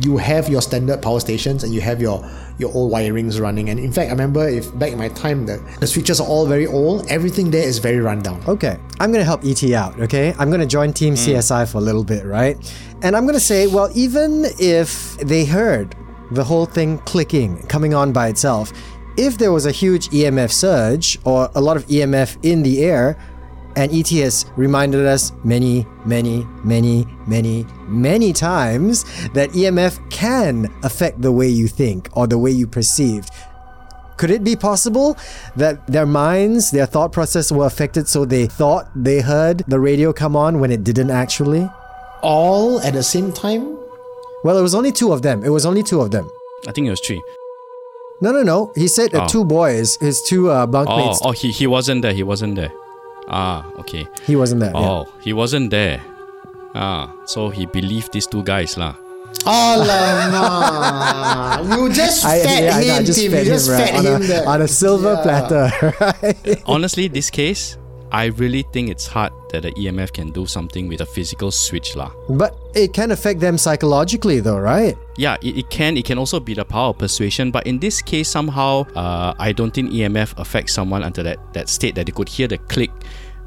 you have your standard power stations and you have your your old wirings running. And in fact, I remember if back in my time, the, the switches are all very old. Everything there is very rundown. Okay, I'm gonna help ET out, okay? I'm gonna join Team mm. CSI for a little bit, right? And I'm gonna say, well, even if they heard the whole thing clicking, coming on by itself, if there was a huge EMF surge or a lot of EMF in the air, and ET has reminded us many, many, many, many, many times that EMF can affect the way you think or the way you perceive. Could it be possible that their minds, their thought process were affected so they thought they heard the radio come on when it didn't actually? All at the same time? Well, it was only two of them. It was only two of them. I think it was three. No, no, no. He said uh, Oh. two boys, his two uh, Oh, bunkmates. oh, he, he wasn't there. He wasn't there. Ah, okay. He wasn't there. yeah. Oh, he wasn't there. Ah, so he believed these two guys lah. Alamak. you just I, fed yeah, I him, know, I just Tim. fed you him, right, fed on, him a, that. on a silver Yeah. platter, right? Honestly, this case, I really think it's hard that the EMF can do something with a physical switch lah. But it can affect them psychologically, though, right? Yeah, it, it can. It can also be the power of persuasion. But in this case, somehow, uh, I don't think EMF affects someone until that, that state that they could hear the click.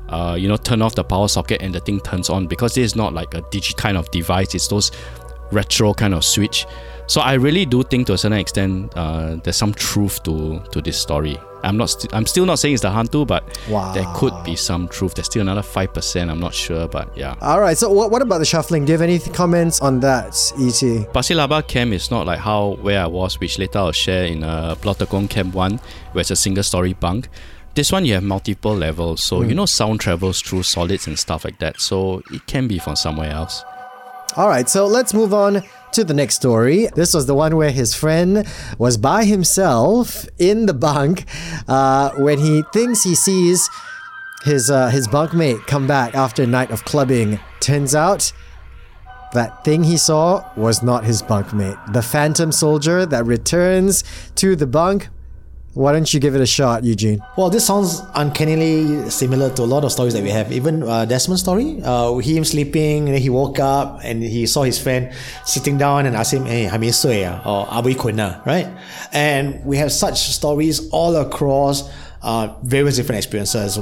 Uh, you know, turn off the power socket and the thing turns on because this is not like a digi kind of device. It's those retro kind of switch. So I really do think to a certain extent, uh, there's some truth to to this story. I'm not. St- I'm still not saying it's the Hantu, but there could be some truth. There's still another five percent. I'm not sure, but yeah. All right. So, what, what about the shuffling? Do you have any comments on that, E ET? Pasir camp is not like how where I was, which later I'll share in a uh, Pulau Tekong Camp 1, where it's a single story bunk. This one you have multiple levels, so you know sound travels through solids and stuff like that, so it can be from somewhere else. All right, so let's move on to the next story. This was the one where his friend was by himself in the bunk uh, when he thinks he sees his uh, his bunkmate come back after a night of clubbing. Turns out that thing he saw was not his bunkmate. The phantom soldier that returns to the bunk. Why don't you give it a shot, Eugene? Well, this sounds uncannily similar to a lot of stories that we have. Even uh, Desmond's story, uh, him sleeping, and then he woke up and he saw his friend sitting down and asked him, "Hey, hamisue ah? or abui kona?" Right? And we have such stories all across uh, various different experiences.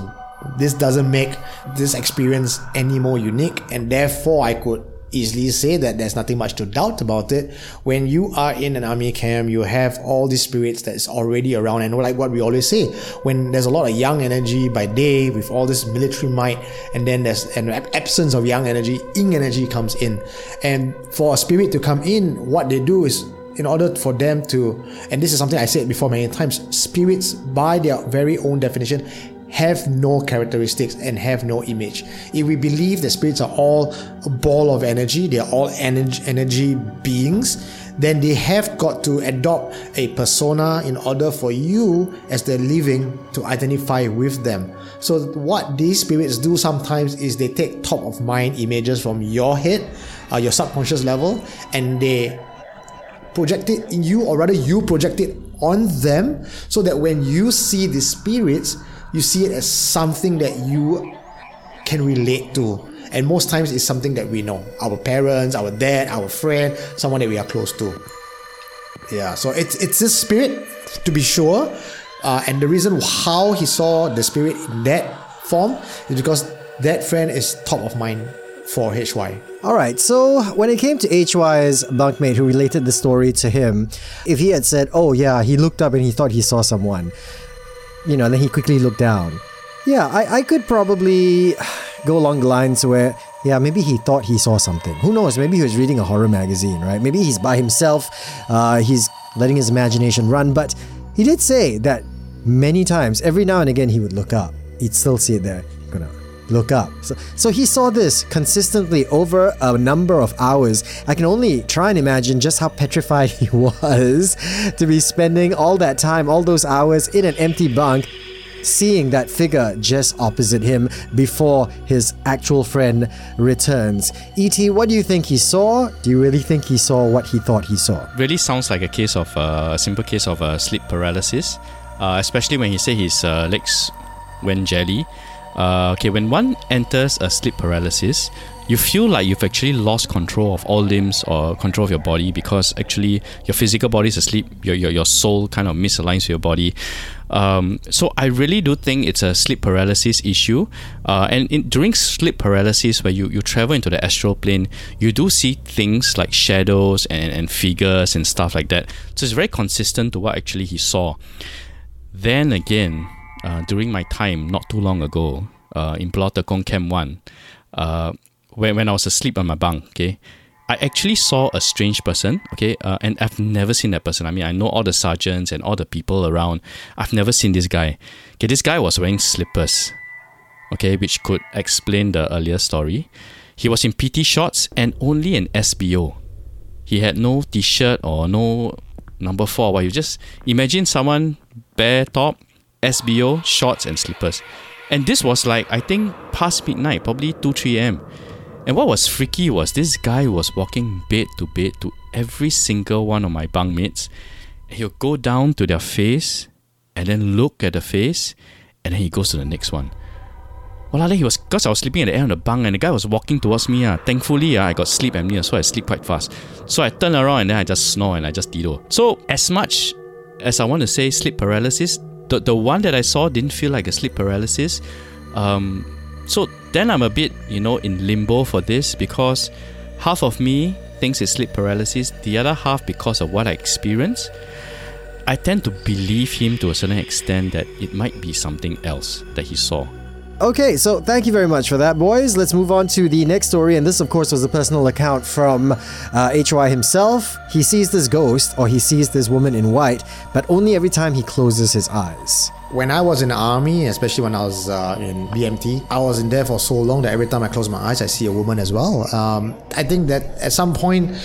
This doesn't make this experience any more unique, and therefore I could easily say that there's nothing much to doubt about it. When you are in an army camp, you have all these spirits that's already around, and like what we always say, when there's a lot of yang energy by day with all this military might, and then there's an absence of yang energy, yin energy comes in, and for a spirit to come in, what they do is in order for them to, and this is something I said before many times, spirits by their very own definition have no characteristics and have no image. If we believe that spirits are all a ball of energy, they are all energy, energy beings, then they have got to adopt a persona in order for you as the living to identify with them. So what these spirits do sometimes is they take top of mind images from your head, uh, your subconscious level, and they project it in you, or rather, you project it on them, so that when you see the spirits, you see it as something that you can relate to. And most times, it's something that we know our parents, our dad, our friend, someone that we are close to. Yeah, so it's it's this spirit to be sure, uh, and the reason how he saw the spirit in that form is because that friend is top of mind for HY. All right, so when it came to HY's bunkmate who related the story to him, if he had said, oh yeah, he looked up and he thought he saw someone, you know, and then he quickly looked down. Yeah, I, I could probably go along the lines where, yeah, maybe he thought he saw something. Who knows? Maybe he was reading a horror magazine, right? Maybe he's by himself, uh, he's letting his imagination run, but he did say that many times, every now and again, he would look up. He'd still see it there. Look up. So, so he saw this consistently over a number of hours. I can only try and imagine just how petrified he was to be spending all that time, all those hours in an empty bunk, seeing that figure just opposite him before his actual friend returns. E.T., what do you think he saw? Do you really think he saw what he thought he saw? Really sounds like a case of uh, a simple case of uh, sleep paralysis. uh, especially when he said his uh, legs went jelly. Uh, okay, when one enters a sleep paralysis, you feel like you've actually lost control of all limbs or control of your body because actually your physical body is asleep, your, your, your soul kind of misaligns with your body. Um, so I really do think it's a sleep paralysis issue. Uh, and in, during sleep paralysis, where you, you travel into the astral plane, you do see things like shadows and, and figures and stuff like that. So it's very consistent to what actually he saw. Then again, uh, during my time not too long ago uh, in Pulau Tekong Camp 1, uh, when, when I was asleep on my bunk, okay, I actually saw a strange person, okay, uh, and I've never seen that person. I mean, I know all the sergeants and all the people around. I've never seen this guy. Okay, this guy was wearing slippers, okay, which could explain the earlier story. He was in PT shorts and only an SBO. He had no t-shirt or no number four. Why you just imagine someone bare top, SBO, shorts and slippers. And this was like I think past midnight, probably 2 3 a.m. And what was freaky was this guy was walking bed to bed to every single one of my bunkmates. He'll go down to their face and then look at the face and then he goes to the next one. Well, he was because I was sleeping at the end of the bunk and the guy was walking towards me. Uh. Thankfully, uh, I got sleep apnea, so I sleep quite fast. So I turn around and then I just snore and I just dido. So as much as I want to say sleep paralysis, the, the one that I saw didn't feel like a sleep paralysis. Um, so then I'm a bit, you know, in limbo for this because half of me thinks it's sleep paralysis, the other half because of what I experienced. I tend to believe him to a certain extent that it might be something else that he saw. Okay, so thank you very much for that, boys. Let's move on to the next story. And this, of course, was a personal account from uh, HY himself. He sees this ghost, or he sees this woman in white, but only every time he closes his eyes. When I was in the army, especially when I was uh, in BMT, I was in there for so long that every time I close my eyes, I see a woman as well. Um, I think that at some point,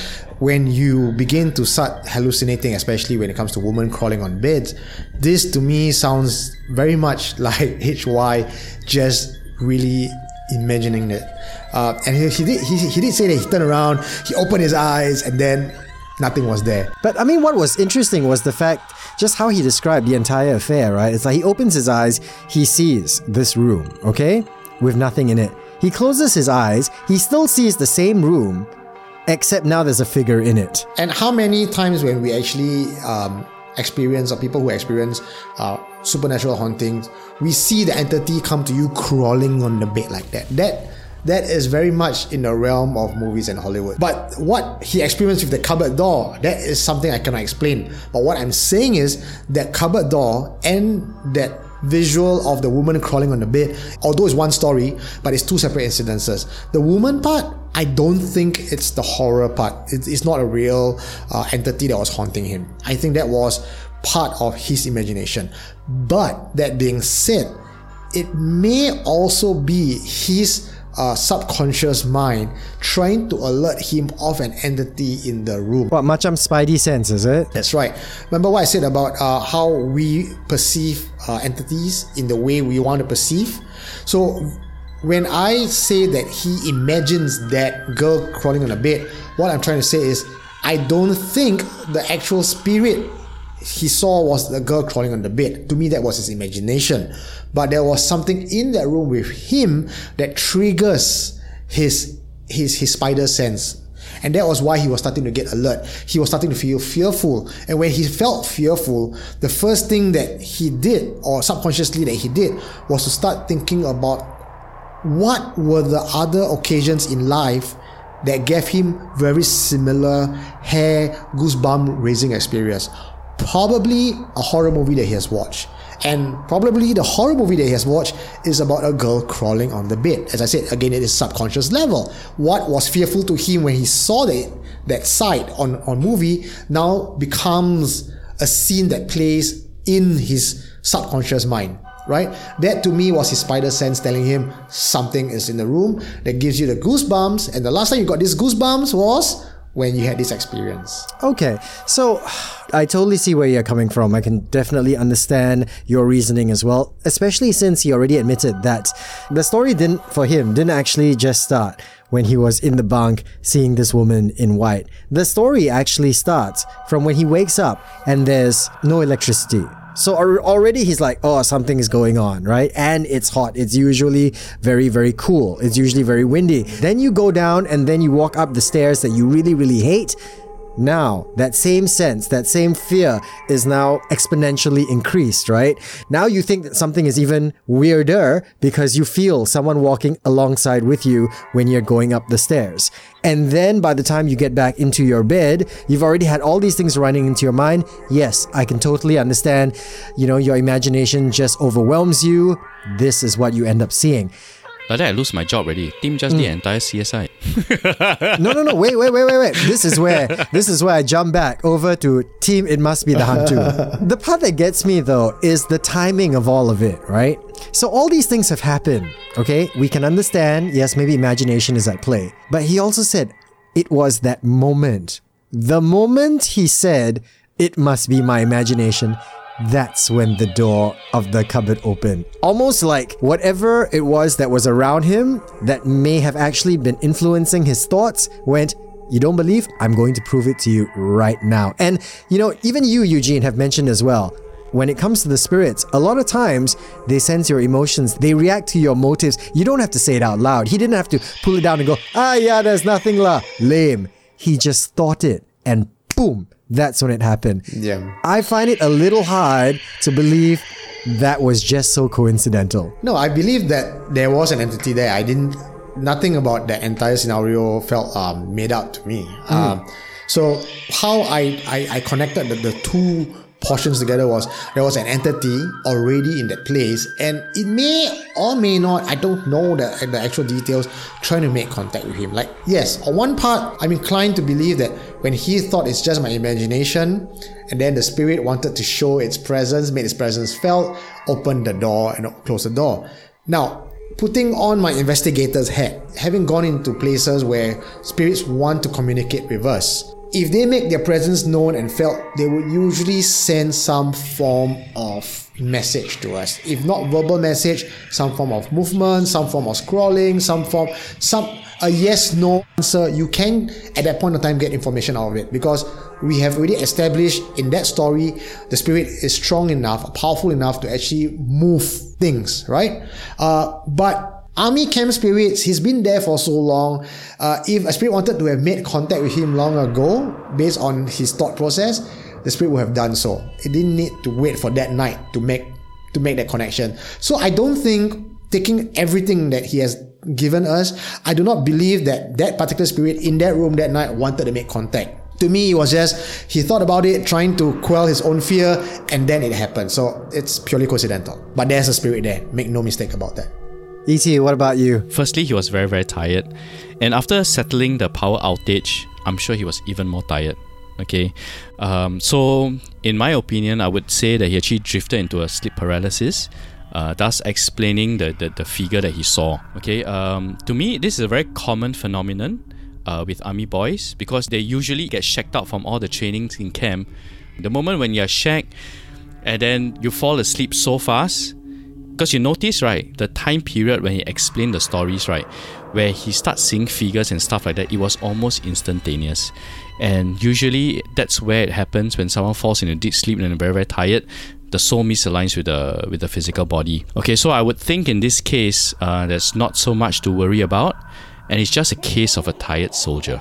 when you begin to start hallucinating, especially when it comes to women crawling on beds, this to me sounds very much like HY just really imagining it. Uh, and he, he, did he, he did say that he turned around, he opened his eyes, and then nothing was there. But I mean, what was interesting was the fact just how he described the entire affair, right? It's like he opens his eyes, he sees this room, okay, with nothing in it. He closes his eyes, he still sees the same room, except now there's a figure in it. And how many times when we actually um, experience or people who experience uh, supernatural hauntings, we see the entity come to you crawling on the bed like that. That that is very much in the realm of movies and Hollywood. But what he experienced with the cupboard door, that is something I cannot explain. But what I'm saying is that cupboard door and that visual of the woman crawling on the bed, although it's one story, but it's two separate incidences. The woman part, I don't think it's the horror part. It's not a real uh, entity that was haunting him. I think that was part of his imagination. But that being said, it may also be his uh, subconscious mind trying to alert him of an entity in the room. What, macam spidey sense, is it? That's right. Remember what I said about uh, how we perceive uh, entities in the way we want to perceive? So when I say that he imagines that girl crawling on a bed, what I'm trying to say is I don't think the actual spirit he saw was the girl crawling on the bed. To me, that was his imagination. But there was something in that room with him that triggers his his his spider sense. And that was why he was starting to get alert. He was starting to feel fearful. And when he felt fearful, the first thing that he did, or subconsciously that he did, was to start thinking about what were the other occasions in life that gave him very similar hair goosebump raising experience probably a horror movie that he has watched. And probably the horror movie that he has watched is about a girl crawling on the bed. As I said, again, it is subconscious level. What was fearful to him when he saw that, that sight on, on movie now becomes a scene that plays in his subconscious mind right? That to me was his spider sense telling him something is in the room that gives you the goosebumps. And the last time you got these goosebumps was when you had this experience. Okay, so I totally see where you're coming from. I can definitely understand your reasoning as well, especially since he already admitted that the story didn't, for him, didn't actually just start when he was in the bunk seeing this woman in white. The story actually starts from when he wakes up and there's no electricity So already he's like, oh, something is going on, right? And it's hot. It's usually very, very cool. It's usually very windy. Then you go down and then you walk up the stairs that you really, really hate. Now, that same sense, that same fear is now exponentially increased, right? Now you think that something is even weirder because you feel someone walking alongside with you when you're going up the stairs. And then by the time you get back into your bed, you've already had all these things running into your mind. Yes, I can totally understand. You know, your imagination just overwhelms you. This is what you end up seeing. Like that, I lose my job already. Team just the hmm. entire CSI. No, no, no. Wait, wait, wait, wait, wait. This is where this is where I jump back over to team. It must be the Hantu. the part that gets me though is the timing of all of it, right? So all these things have happened. Okay, we can understand. Yes, maybe imagination is at play, but he also said it was that moment. The moment he said it must be my imagination. That's when the door of the cupboard opened. Almost like whatever it was that was around him that may have actually been influencing his thoughts went, You don't believe? I'm going to prove it to you right now. And, you know, even you, Eugene, have mentioned as well. When it comes to the spirits, a lot of times they sense your emotions, they react to your motives. You don't have to say it out loud. He didn't have to pull it down and go, ah, yeah, there's nothing lah. Lame. He just thought it and boom, that's when it happened. Yeah. I find it a little hard to believe that was just so coincidental. No, I believe that there was an entity there. I didn't. Nothing about that entire scenario felt um, made out to me. Um, so how I I, I connected the, the two portions together was there was an entity already in that place, and it may or may not. I don't know the the actual details. Trying to make contact with him. Like yes, on one part, I'm inclined to believe that when he thought it's just my imagination, and then the spirit wanted to show its presence, made its presence felt, opened the door and closed the door. Now, putting on my investigator's hat, having gone into places where spirits want to communicate with us, if they make their presence known and felt, they would usually send some form of message to us. If not verbal message, some form of movement, some form of scrolling, some form, some a yes no answer. You can at that point of time get information out of it because we have already established in that story the spirit is strong enough, powerful enough to actually move things, right? Uh, but Army camp spirits, he's been there for so long. Uh, if a spirit wanted to have made contact with him long ago, based on his thought process, the spirit would have done so. It didn't need to wait for that night to make to make that connection. So I don't think taking everything that he has given us, I do not believe that that particular spirit in that room that night wanted to make contact. To me, it was just he thought about it, trying to quell his own fear, and then it happened. So it's purely coincidental. But there's a spirit there. Make no mistake about that. E.T., what about you? Firstly, he was very, very tired. And after settling the power outage, I'm sure he was even more tired. Okay. Um, so, in my opinion, I would say that he actually drifted into a sleep paralysis. Uh, thus explaining the, the, the figure that he saw. Okay, um, to me, this is a very common phenomenon uh, with army boys because they usually get shacked out from all the trainings in camp. The moment when you're shacked and then you fall asleep so fast, because you notice, right, the time period when he explained the stories, right, where he starts seeing figures and stuff like that, it was almost instantaneous. And usually that's where it happens when someone falls in a deep sleep and they're very, very tired. The soul misaligns with the with the physical body. Okay, so I would think in this case, uh, there's not so much to worry about, and it's just a case of a tired soldier.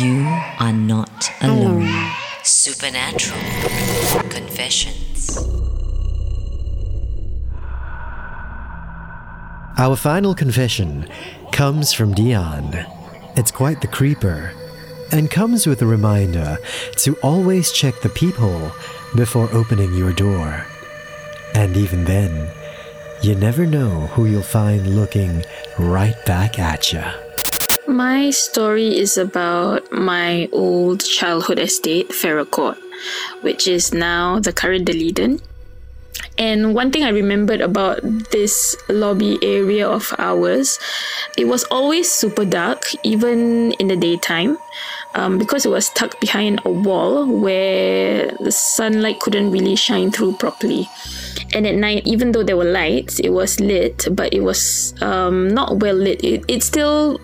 You are not alone. Supernatural Confessions. Our final confession comes from Dion. It's quite the creeper and comes with a reminder to always check the peephole before opening your door. And even then, you never know who you'll find looking right back at you. My story is about my old childhood estate, Farrer Court, which is now the current D'Leedon. And one thing I remembered about this lobby area of ours, it was always super dark, even in the daytime, um, because it was tucked behind a wall where the sunlight couldn't really shine through properly. And at night, even though there were lights, it was lit, but it was um, not well lit. It, it still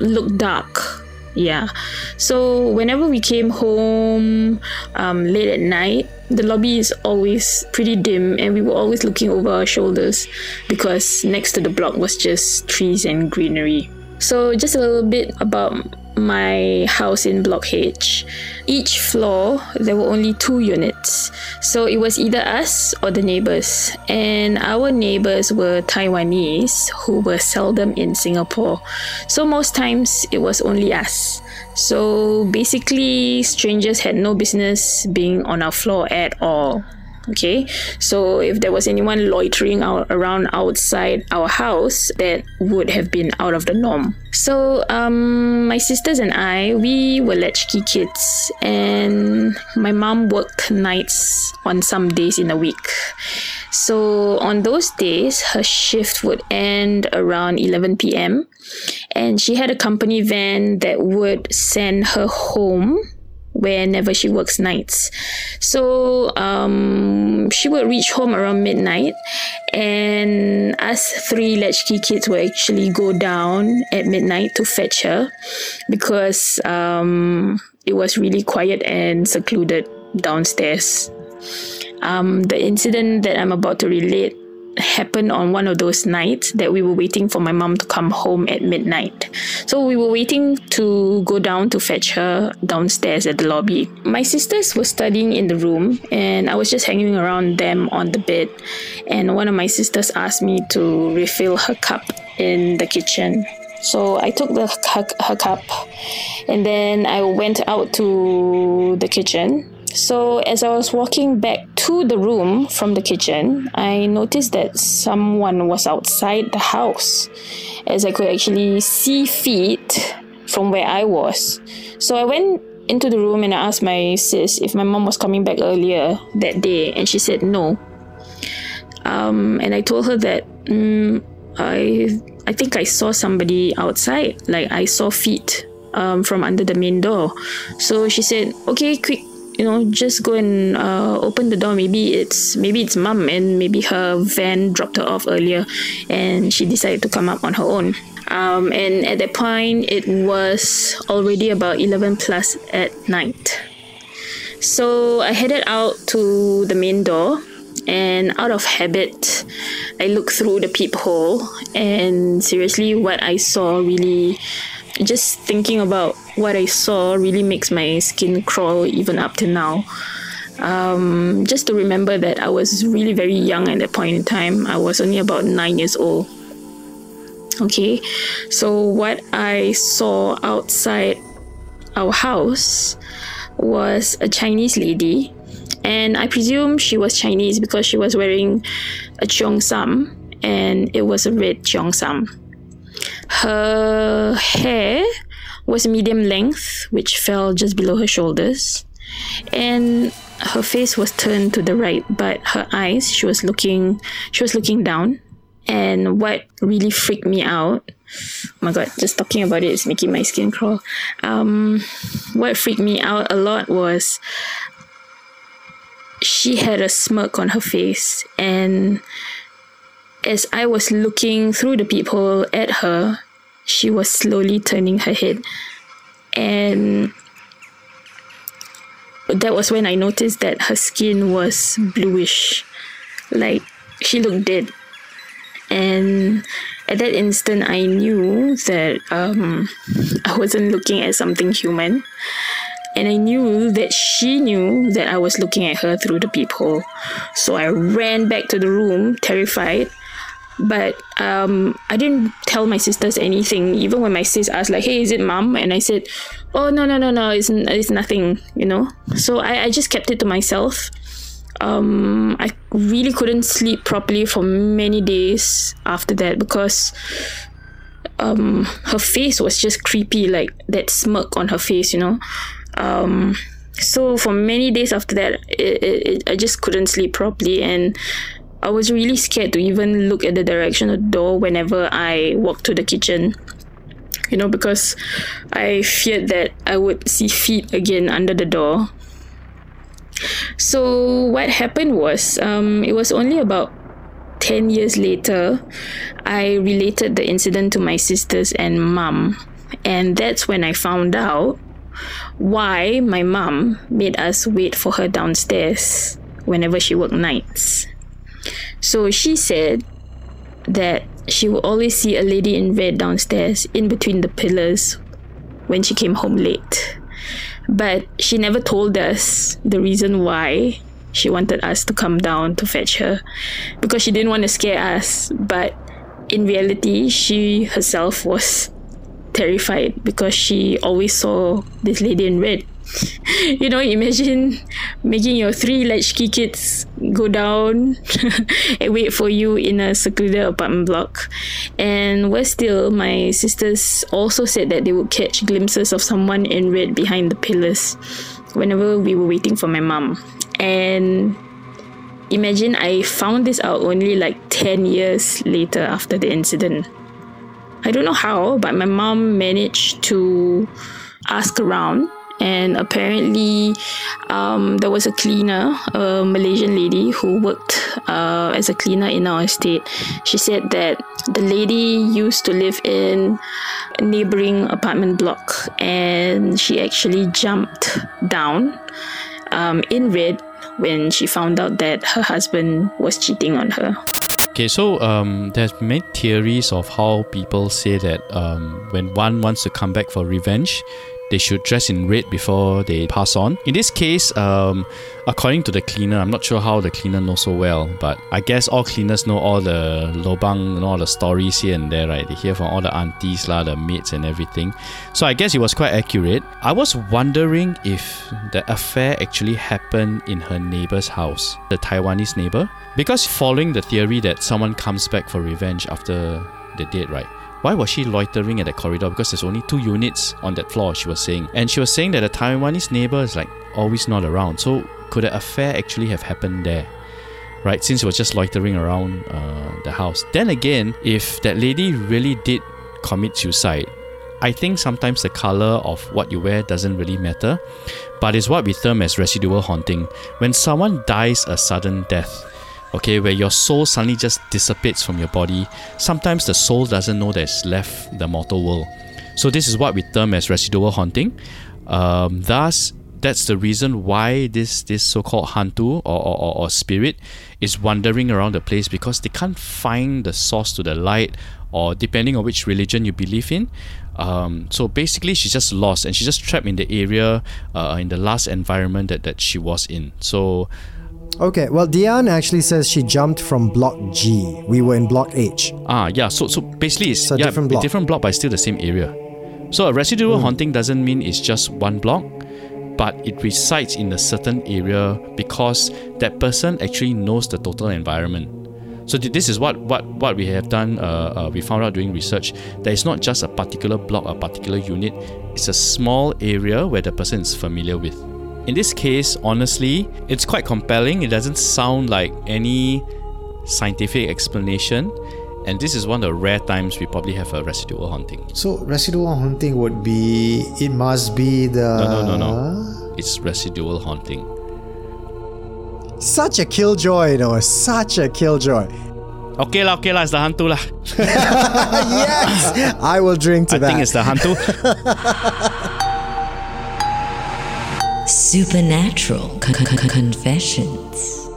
looked dark Yeah. So whenever we came home um, late at night, the lobby is always pretty dim and we were always looking over our shoulders because next to the block was just trees and greenery. So, just a little bit about my house in Block H. Each floor, there were only two units. So it was either us or the neighbors. And our neighbors were Taiwanese who were seldom in Singapore. So most times it was only us. So basically, strangers had no business being on our floor at all okay so if there was anyone loitering out around outside our house that would have been out of the norm. So um, my sisters and i we were latchkey kids and my mom worked nights on some days in a week. So on those days her shift would end around 11 p.m and she had a company van that would send her home whenever she works nights. So um, she would reach home around midnight, and us three latchkey kids would actually go down at midnight to fetch her because um, it was really quiet and secluded downstairs. Um, the incident that I'm about to relate happened on one of those nights that we were waiting for my mom to come home at midnight. So we were waiting to go down to fetch her downstairs at the lobby. My sisters were studying in the room and I was just hanging around them on the bed. And one of my sisters asked me to refill her cup in the kitchen. So I took the her, her cup and then I went out to the kitchen so, as I was walking back to the room from the kitchen, I noticed that someone was outside the house, as I could actually see feet from where I was. So, I went into the room and I asked my sis if my mom was coming back earlier that day, and she said no. Um, and I told her that mm, I I think I saw somebody outside, like I saw feet um, from under the main door. So she said, "Okay, quick, you know just go and uh, open the door. Maybe it's maybe it's mom and maybe her van dropped her off earlier and she decided to come up on her own. Um, and at that point it was already about 11 plus at night. So i headed out to the main door and out of habit i looked through the peephole and seriously what i saw really just thinking about what I saw really makes my skin crawl even up to now. Um, just to remember that I was really very young at that point in time. I was only about nine years old. Okay, so what I saw outside our house was a Chinese lady, and I presume she was Chinese because she was wearing a cheongsam, and it was a red cheongsam. Her hair was medium length, which fell just below her shoulders, and her face was turned to the right, but her eyes, she was looking, she was looking down. And what really freaked me out, oh my god, just talking about it is making my skin crawl. Um, what freaked me out a lot was she had a smirk on her face, and as I was looking through the peephole at her, she was slowly turning her head. And that was when I noticed that her skin was bluish. Like she looked dead. And at that instant, I knew that um, I wasn't looking at something human. And I knew that she knew that I was looking at her through the peephole. So I ran back to the room, terrified, but um, I didn't tell my sisters anything. Even when my sis asked, like, "Hey, is it mom?" and I said, "Oh no, no, no, no, it's it's nothing," you know. So I, I just kept it to myself. Um, I really couldn't sleep properly for many days after that because um, her face was just creepy, like that smirk on her face, you know. Um, so for many days after that, it, it, it, I just couldn't sleep properly, and I was really scared to even look at the direction of the door whenever I walked to the kitchen. You know, because I feared that I would see feet again under the door. So, what happened was, um, it was only about 10 years later, I related the incident to my sisters and mum. And that's when I found out why my mom made us wait for her downstairs whenever she worked nights. So she said that she would always see a lady in red downstairs in between the pillars when she came home late. But she never told us the reason why she wanted us to come down to fetch her because she didn't want to scare us. But in reality, she herself was terrified because she always saw this lady in red. you know, imagine making your three latchkey kids go down and wait for you in a secluded apartment block. And worse still, my sisters also said that they would catch glimpses of someone in red behind the pillars whenever we were waiting for my mom. And imagine I found this out only like 10 years later after the incident. I don't know how, but my mom managed to ask around and apparently um, there was a cleaner, a Malaysian lady who worked uh, as a cleaner in our estate. She said that the lady used to live in a neighboring apartment block and she actually jumped down um, in red when she found out that her husband was cheating on her. Okay, so um, there's many theories of how people say that um, when one wants to come back for revenge, they should dress in red before they pass on. In this case, um, according to the cleaner, I'm not sure how the cleaner knows so well, but I guess all cleaners know all the lobang and all the stories here and there, right? They hear from all the aunties, lah, the maids, and everything. So I guess it was quite accurate. I was wondering if the affair actually happened in her neighbor's house, the Taiwanese neighbor, because following the theory that someone comes back for revenge after the date, right? Why was she loitering at that corridor? Because there's only two units on that floor, she was saying. And she was saying that the Taiwanese neighbor is like always not around. So could an affair actually have happened there? Right, since it was just loitering around uh, the house. Then again, if that lady really did commit suicide, I think sometimes the color of what you wear doesn't really matter, but it's what we term as residual haunting. When someone dies a sudden death, okay, where your soul suddenly just dissipates from your body. Sometimes the soul doesn't know that it's left the mortal world. So this is what we term as residual haunting. Um, thus, that's the reason why this this so-called hantu or, or, or spirit is wandering around the place because they can't find the source to the light or depending on which religion you believe in. Um, so basically, she's just lost and she's just trapped in the area, uh, in the last environment that, that she was in. So Okay, well, Diane actually says she jumped from block G. We were in block H. Ah, yeah. So, so basically, it's a yeah, different block. different block, but still the same area. So a residual Hmm. haunting doesn't mean it's just one block, but it resides in a certain area because that person actually knows the total environment. So th- this is what what what we have done. Uh, uh, we found out doing research that it's not just a particular block, a particular unit. It's a small area where the person is familiar with. In this case, honestly, it's quite compelling. It doesn't sound like any scientific explanation, and this is one of the rare times we probably have a residual haunting. So residual haunting would be it must be the No, no, no, no. It's residual haunting. Such a killjoy, though. Such a killjoy. Okay lah, okay lah, it's the hantu lah. yes! I will drink to I that. I think it's the hantu. Supernatural con- con- con- confessions.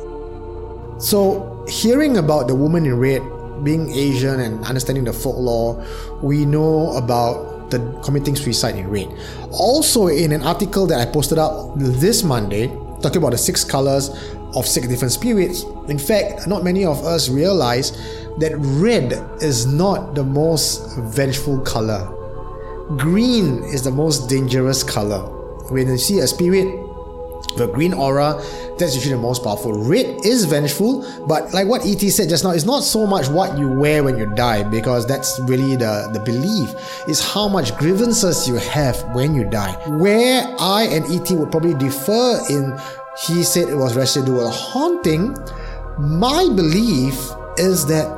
So, hearing about the woman in red being Asian and understanding the folklore, we know about the committing suicide in red. Also, in an article that I posted up this Monday, talking about the six colors of six different spirits, in fact, not many of us realize that red is not the most vengeful color. Green is the most dangerous color. When you see a spirit the green aura, that's usually the most powerful. Red is vengeful, but like what ET said just now, it's not so much what you wear when you die, because that's really the, the belief. It's how much grievances you have when you die. Where I and ET would probably differ in he said it was residual haunting. My belief is that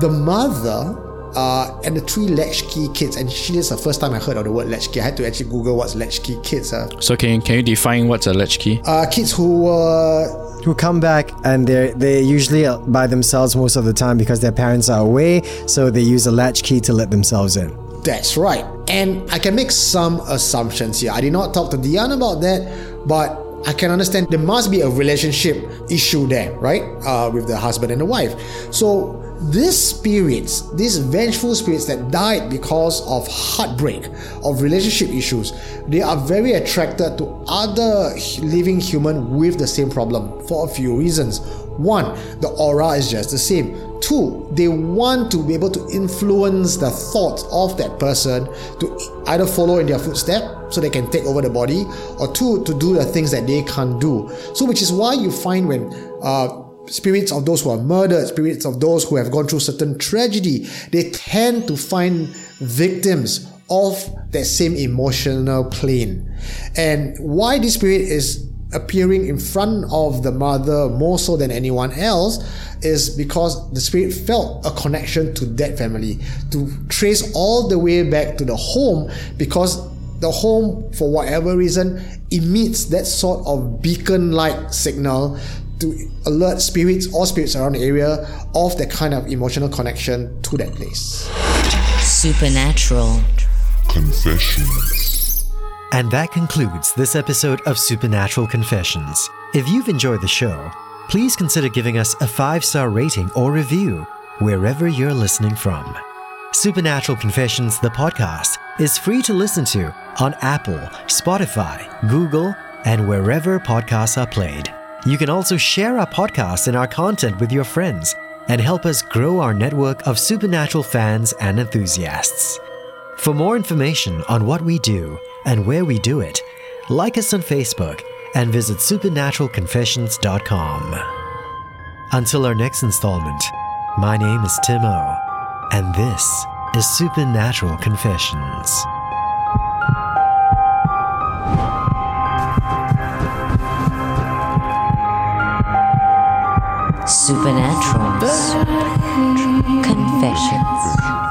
the mother uh, and the three latchkey kids, and she is the first time I heard of the word latchkey. I had to actually Google what's latchkey kids. Uh, so can can you define what's a latchkey? uh, kids who were who come back and they're they're usually by themselves most of the time because their parents are away, so they use a latchkey to let themselves in. That's right. And I can make some assumptions here. I did not talk to Dion about that, but I can understand there must be a relationship issue there, right? Uh, with the husband and the wife. So these spirits, these vengeful spirits that died because of heartbreak, of relationship issues, they are very attracted to other living human with the same problem for a few reasons. One, the aura is just the same. Two, they want to be able to influence the thoughts of that person to either follow in their footsteps so they can take over the body, or two, to do the things that they can't do. So, which is why you find when uh, spirits of those who are murdered, spirits of those who have gone through certain tragedy, they tend to find victims of that same emotional plane. And why this spirit is appearing in front of the mother more so than anyone else is because the spirit felt a connection to that family to trace all the way back to the home because the home for whatever reason emits that sort of beacon like signal to alert spirits or spirits around the area of that kind of emotional connection to that place. Supernatural Confessions. And that concludes this episode of Supernatural Confessions. If you've enjoyed the show, please consider giving us a five star rating or review wherever you're listening from. Supernatural Confessions, the podcast, is free to listen to on Apple, Spotify, Google, and wherever podcasts are played. You can also share our podcast and our content with your friends and help us grow our network of supernatural fans and enthusiasts. For more information on what we do and where we do it, like us on Facebook and visit supernaturalconfessions.com. Until our next installment, my name is Tim O, and this is Supernatural Confessions. Supernatural Confessions.